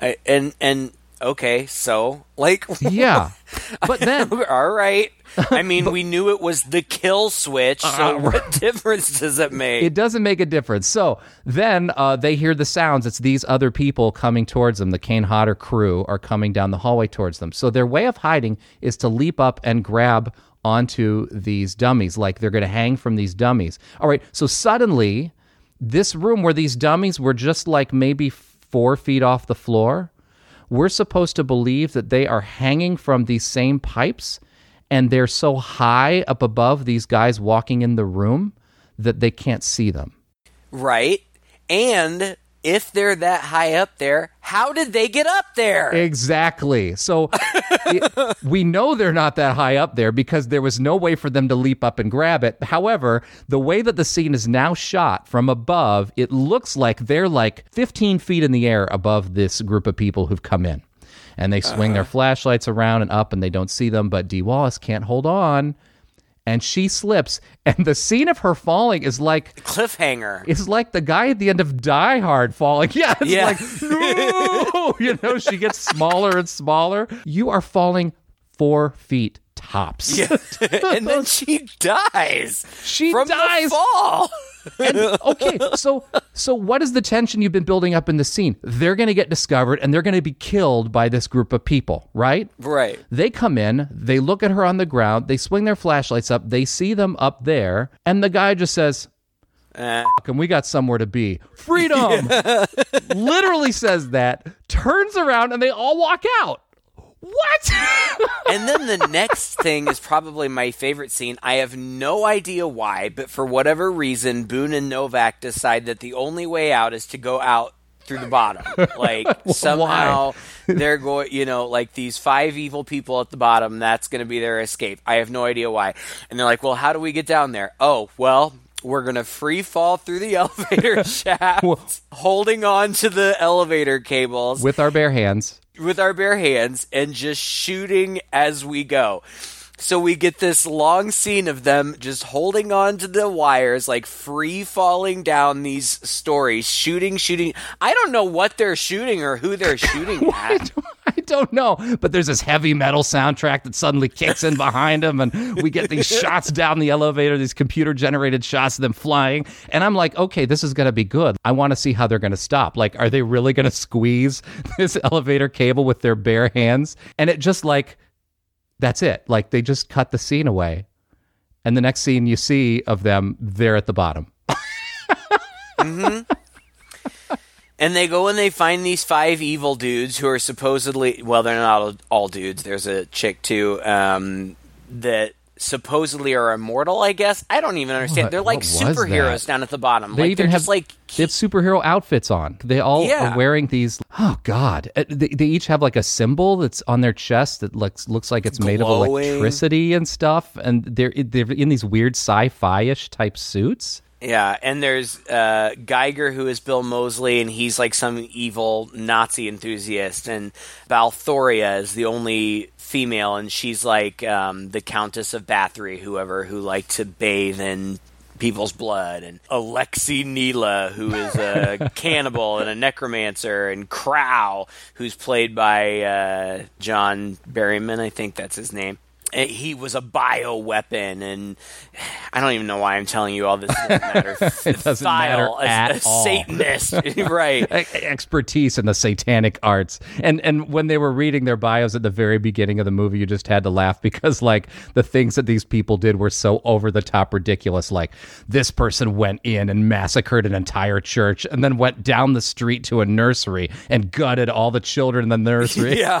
A: I, and and okay, so like
B: yeah, (laughs) but then (laughs)
A: all right. I mean, we knew it was the kill switch, so what difference does it make?
B: It doesn't make a difference. So then uh, they hear the sounds. It's these other people coming towards them. The Kane Hodder crew are coming down the hallway towards them. So their way of hiding is to leap up and grab onto these dummies, like they're going to hang from these dummies. All right. So suddenly, this room where these dummies were just like maybe four feet off the floor, we're supposed to believe that they are hanging from these same pipes and they're so high up above these guys walking in the room that they can't see them.
A: right? And if they're that high up there, how did they get up there?
B: Exactly. So (laughs) it- we know they're not that high up there because there was no way for them to leap up and grab it. However, the way that the scene is now shot from above, it looks like they're like 15 feet in the air above this group of people who've come in. And they swing their uh-huh. flashlights around and up and they don't see them, but Dee Wallace can't hold on. And she slips. And the scene of her falling is like
A: Cliffhanger.
B: it's like the guy at the end of Die Hard falling. (laughs) Yeah, it's
A: Yeah.
B: like no, (laughs) you know, she gets smaller and smaller. You are falling four feet tops.
A: Yeah. (laughs) and then she dies.
B: She
A: from
B: dies.
A: the fall.
B: And, okay, so so what is the tension you've been building up in the scene? They're going to get discovered and they're going to be killed by this group of people, right?
A: Right.
B: They come in, they look at her on the ground, they swing their flashlights up, they see them up there, and the guy just says,
A: Eh.
B: and we got somewhere to be. Freedom! (laughs) Literally says that, turns around, and they all walk out. What? (laughs)
A: and then the next thing is probably my favorite scene. I have no idea why, but for whatever reason, Boone and Novak decide that the only way out is to go out through the bottom. (laughs) Like somehow they're going, you know, like these five evil people at the bottom, that's going to be their escape. I have no idea why. And they're like, well, how do we get down there? Oh, well, we're going to free fall through the (laughs) elevator shaft, holding on to the elevator cables
B: With our bare hands.
A: With our bare hands and just shooting as we go. So we get this long scene of them just holding on to the wires, like free falling down these stories, shooting, shooting. I don't know what they're shooting or who they're shooting (laughs) at.
B: I (laughs) don't know, but there's this heavy metal soundtrack that suddenly kicks in behind them, and we get these (laughs) shots down the elevator, these computer generated shots of them flying. And I'm like, okay, this is going to be good. I want to see how they're going to stop. Like, are they really going to squeeze (laughs) this elevator cable with their bare hands? And it just like, that's it. Like, they just cut the scene away. And the next scene you see of them, they're at the bottom. Mm-hmm.
A: And they go and they find these five evil dudes who are supposedly well, they're not all, all dudes. There's a chick too um, that supposedly are immortal. I guess I don't even understand.
B: What-
A: they're like superheroes
B: that?
A: down at the bottom.
B: They
A: like
B: even
A: they're
B: have
A: just like
B: they have superhero outfits on. They all
A: Yeah.
B: are wearing these. Oh God! Uh, They, they each have like a symbol that's on their chest that looks looks like it's made of electricity and stuff. And they're they're in these weird sci-fi ish type suits.
A: Yeah, and there's uh, Geiger, who is Bill Moseley, and he's like some evil Nazi enthusiast. And Balthoria is the only female, and she's like um, the Countess of Bathory, whoever, who like to bathe in people's blood, and Alexei Nila, who is a (laughs) cannibal and a necromancer, and Crow, who's played by uh, John Berryman, I think that's his name. And He was a bio weapon, and I don't even know why I'm telling you all this. It doesn't (laughs) matter.
B: It doesn't matter
A: Thyle, a,
B: at
A: a
B: all.
A: Satanist, (laughs) (laughs) right?
B: Expertise in the satanic arts. And and when they were reading their bios at the very beginning of the movie, you just had to laugh because like the things that these people did were so over the top ridiculous. Like this person went in and massacred an entire church and then went down the street to a nursery and gutted all the children in the nursery.
A: Yeah.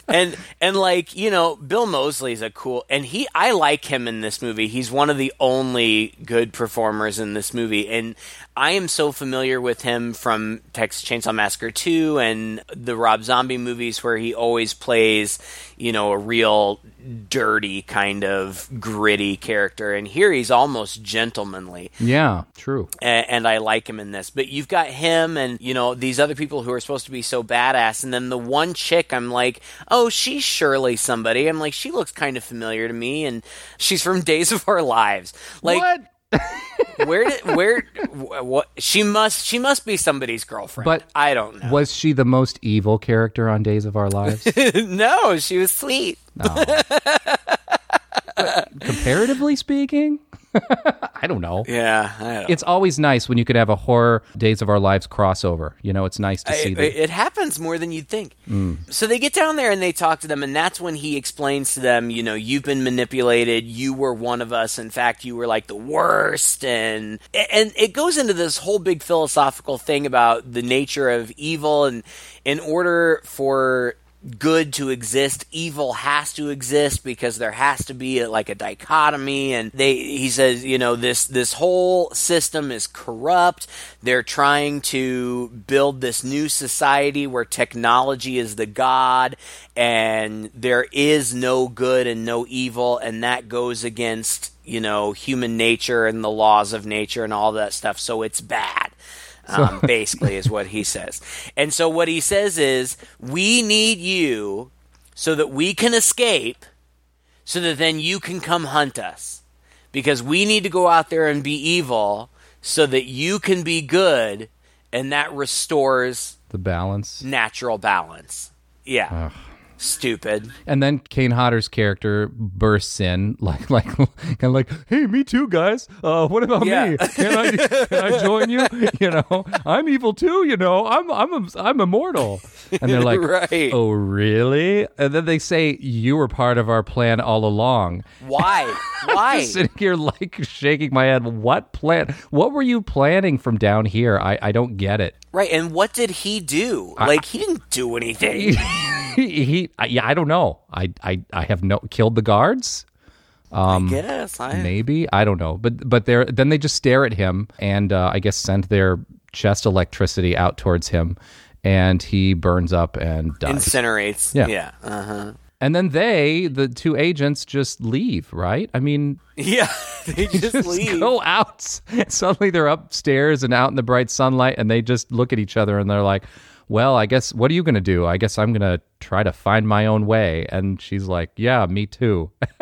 A: and and like you know bill moseley's a cool and he i like him in this movie. He's one of the only good performers in this movie. And i am so familiar with him from texas chainsaw massacre 2 and the rob zombie movies where he always plays you know a real dirty kind of gritty character. And here he's almost gentlemanly.
B: Yeah, true.
A: and, and I like him in this. But you've got him and you know these other people who are supposed to be so badass, and then the one chick, I'm like, oh, Oh, she's surely somebody. I'm like, she looks kind of familiar to me, and she's from Days of Our Lives. Like,
B: what? (laughs)
A: where did where wh- what she must she must be somebody's girlfriend.
B: But
A: I don't know.
B: Was she the most evil character on Days of Our Lives? (laughs)
A: no, she was sweet.
B: No (laughs) comparatively speaking? (laughs) I don't know.
A: Yeah, I don't
B: It's always nice when you could have a horror Days of Our Lives crossover. You know, it's nice to see
A: it,
B: that.
A: it happens more than you'd think.
B: Mm.
A: So they get down there and they talk to them, and that's when he explains to them, you know, you've been manipulated. You were one of us. In fact, you were like the worst, and and it goes into this whole big philosophical thing about the nature of evil, and in order for good to exist evil has to exist because there has to be a, like a dichotomy. And they he says you know this this whole system is corrupt. They're trying to build this new society where technology is the god and there is no good and no evil. And that goes against you know human nature and the laws of nature and all that stuff. So it's bad um, basically is what he says. And so what he says is, we need you so that we can escape, so that then you can come hunt us, because we need to go out there and be evil, so that you can be good, and that restores
B: the balance.
A: natural balance. Yeah. Stupid.
B: And then Kane Hodder's character bursts in, (laughs) like, like, kind of like, "Hey, me too, guys. Uh, what about
A: Yeah.
B: me? Can I, can I join you? You know, I'm evil too. You know, I'm, I'm, I'm immortal." And they're like,
A: Right.
B: "Oh, really?" And then they say, "You were part of our plan all along."
A: Why? (laughs) Why?
B: Sitting here, like, shaking my head. What plan? What were you planning from down here? I, I don't get it.
A: right. And what did he do? Like, he didn't do anything. (laughs)
B: he, I- yeah, I don't know. I, I, I have no killed the guards.
A: I guess. I,
B: Maybe I don't know, but but they're then they just stare at him and uh, I guess send their chest electricity out towards him, and he burns up and dies.
A: incinerates.
B: Yeah.
A: Yeah. Uh-huh.
B: and then they, the two agents, just leave. Right? I mean,
A: Yeah. (laughs) They (laughs) just,
B: just
A: leave.
B: go out. (laughs) Suddenly they're upstairs and out in the bright sunlight, and they just look at each other and they're like. Well, I guess what are you going to do? I guess I'm going to try to find my own way. And she's like, "Yeah, me too." (laughs)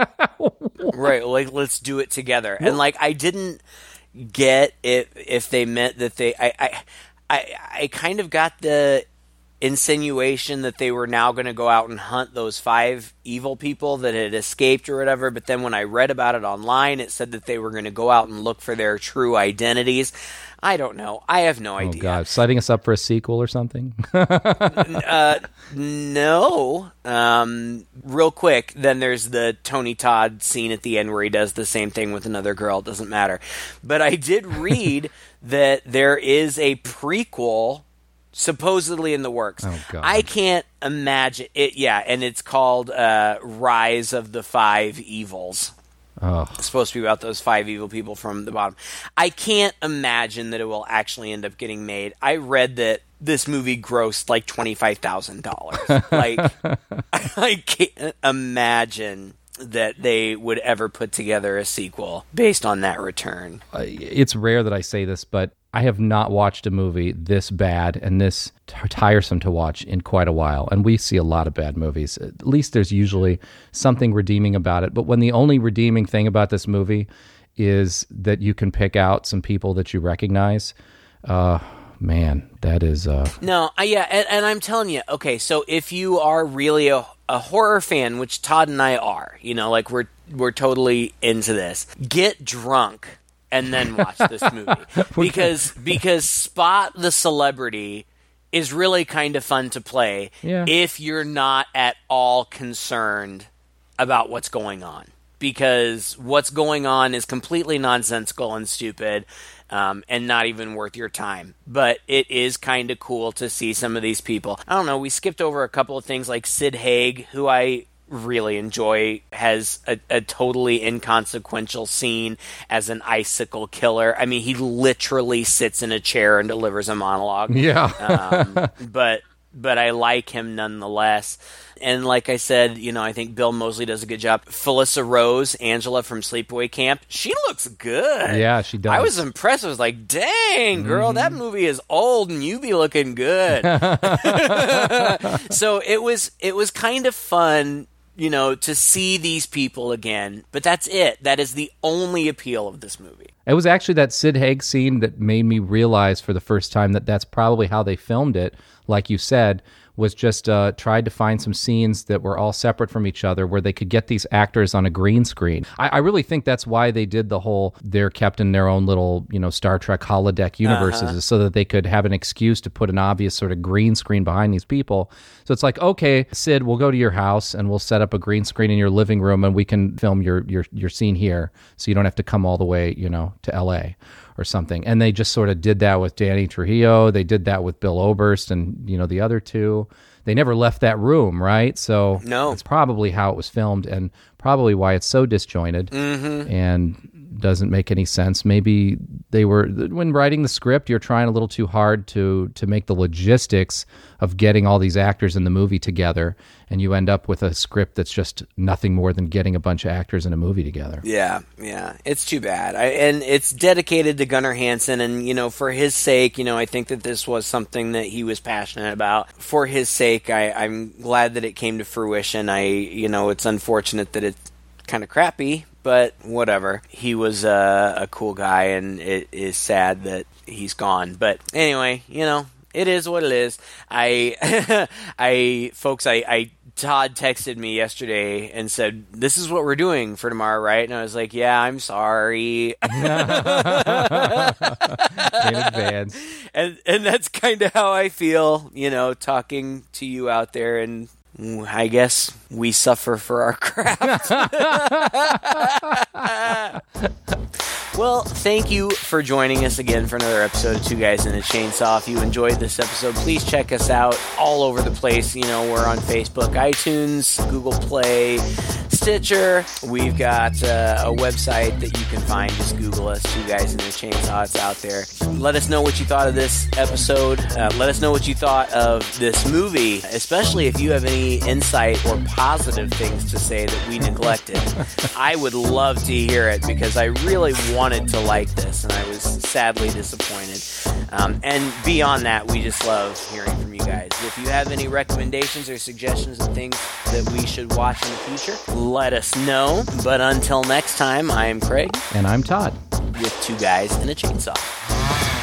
A: right like let's do it together and like i didn't get it if they meant that they i i i, I kind of got the insinuation that they were now going to go out and hunt those five evil people that had escaped or whatever but then when i read about it online it said that they were going to go out and look for their true identities i don't know i have no
B: Oh
A: idea
B: God, setting us up for a sequel or something.
A: No. Um, real quick, then there's the Tony Todd scene at the end where he does the same thing with another girl. It doesn't matter. But I did read (laughs) that there is a prequel supposedly in the works.
B: Oh, God.
A: I can't imagine it. Yeah, and it's called uh, Rise of the Five Evils.
B: oh,
A: It's supposed to be about those five evil people from the bottom. I can't imagine that it will actually end up getting made. I read that this movie grossed like twenty five thousand dollars. (laughs) Like I can't imagine that they would ever put together a sequel based on that return.
B: it's rare that I say this, but I have not watched a movie this bad and this t- tiresome to watch in quite a while. And we see a lot of bad movies. At least there's usually something redeeming about it. But when the only redeeming thing about this movie is that you can pick out some people that you recognize, uh, man, that is. Uh,
A: No, uh, yeah, and, and I'm telling you, okay, so if you are really a, a horror fan, which Todd and I are, you know, like we're we're totally into this, get drunk and then watch this (laughs) movie because because spot the celebrity is really kind of fun to play
B: Yeah.
A: if you're not at all concerned about what's going on because what's going on is completely nonsensical and stupid um, and not even worth your time. But it is kind of cool to see some of these people. I don't know. We skipped over a couple of things like Sid Haig, who I really enjoy, has a, a totally inconsequential scene as an icicle killer. I mean, he literally sits in a chair and delivers a monologue
B: yeah.
A: um, (laughs) but but I like him nonetheless. And like I said, you know, I think Bill Moseley does a good job. Felissa Rose, Angela from Sleepaway Camp, she looks good.
B: Yeah, she does.
A: I was impressed. I was like, "Dang, girl, that movie is old, and you be looking good." (laughs) (laughs) so it was it was kind of fun, you know, to see these people again. But that's it. That is the only appeal of this movie.
B: It was actually that Sid Haig scene that made me realize for the first time that that's probably how they filmed it. Like you said, was just uh, tried to find some scenes that were all separate from each other where they could get these actors on a green screen. I, I really think that's why they did the whole they're kept in their own little you know Star Trek holodeck universes, is so that they could have an excuse to put an obvious sort of green screen behind these people. So it's like, okay, Sid, we'll go to your house and we'll set up a green screen in your living room and we can film your your your scene here, so you don't have to come all the way you know to L.A or something. And they just sort of did that with Danny Trujillo. They did that with Bill Oberst and, you know, the other two. They never left that room, right? So
A: No.
B: it's probably how it was filmed and probably why it's so disjointed mm-hmm. and doesn't make any sense. Maybe they were when writing the script, you're trying a little too hard to to make the logistics of getting all these actors in the movie together and you end up with a script that's just nothing more than getting a bunch of actors in a movie together.
A: Yeah, yeah, it's too bad. I, and it's dedicated to Gunnar Hansen, and you know, for his sake, you know, I think that this was something that he was passionate about. For his sake, I, I'm glad that it came to fruition. I, you know, it's unfortunate that it's kind of crappy, but whatever. He was uh, a cool guy, and it is sad that he's gone. But anyway, you know, it is what it is. I, (laughs) I, folks, I, I, Todd texted me yesterday and said, "This is what we're doing for tomorrow, right?" And I was like, "Yeah, I'm sorry." (laughs)
B: In advance. (laughs)
A: and and that's kind of how I feel, you know, talking to you out there and I guess we suffer for our craft. (laughs) well, thank you for joining us again for another episode of Two Guys in a Chainsaw. If you enjoyed this episode, please check us out all over the place. You know, we're on Facebook, iTunes, Google Play, Stitcher. We've got uh, a website that you can find. Just Google us, Two Guys in the Chainsaw. It's out there. Let us know what you thought of this episode. Uh, let us know what you thought of this movie, especially if you have any insight or positive things to say that we neglected. I would love to hear it because I really wanted to like this and I was sadly disappointed. Um, and beyond that, we just love hearing from you guys. If you have any recommendations or suggestions of things that we should watch in the future, let us know. But until next time, I am Craig
B: And I'm Todd.
A: with two guys and a chainsaw.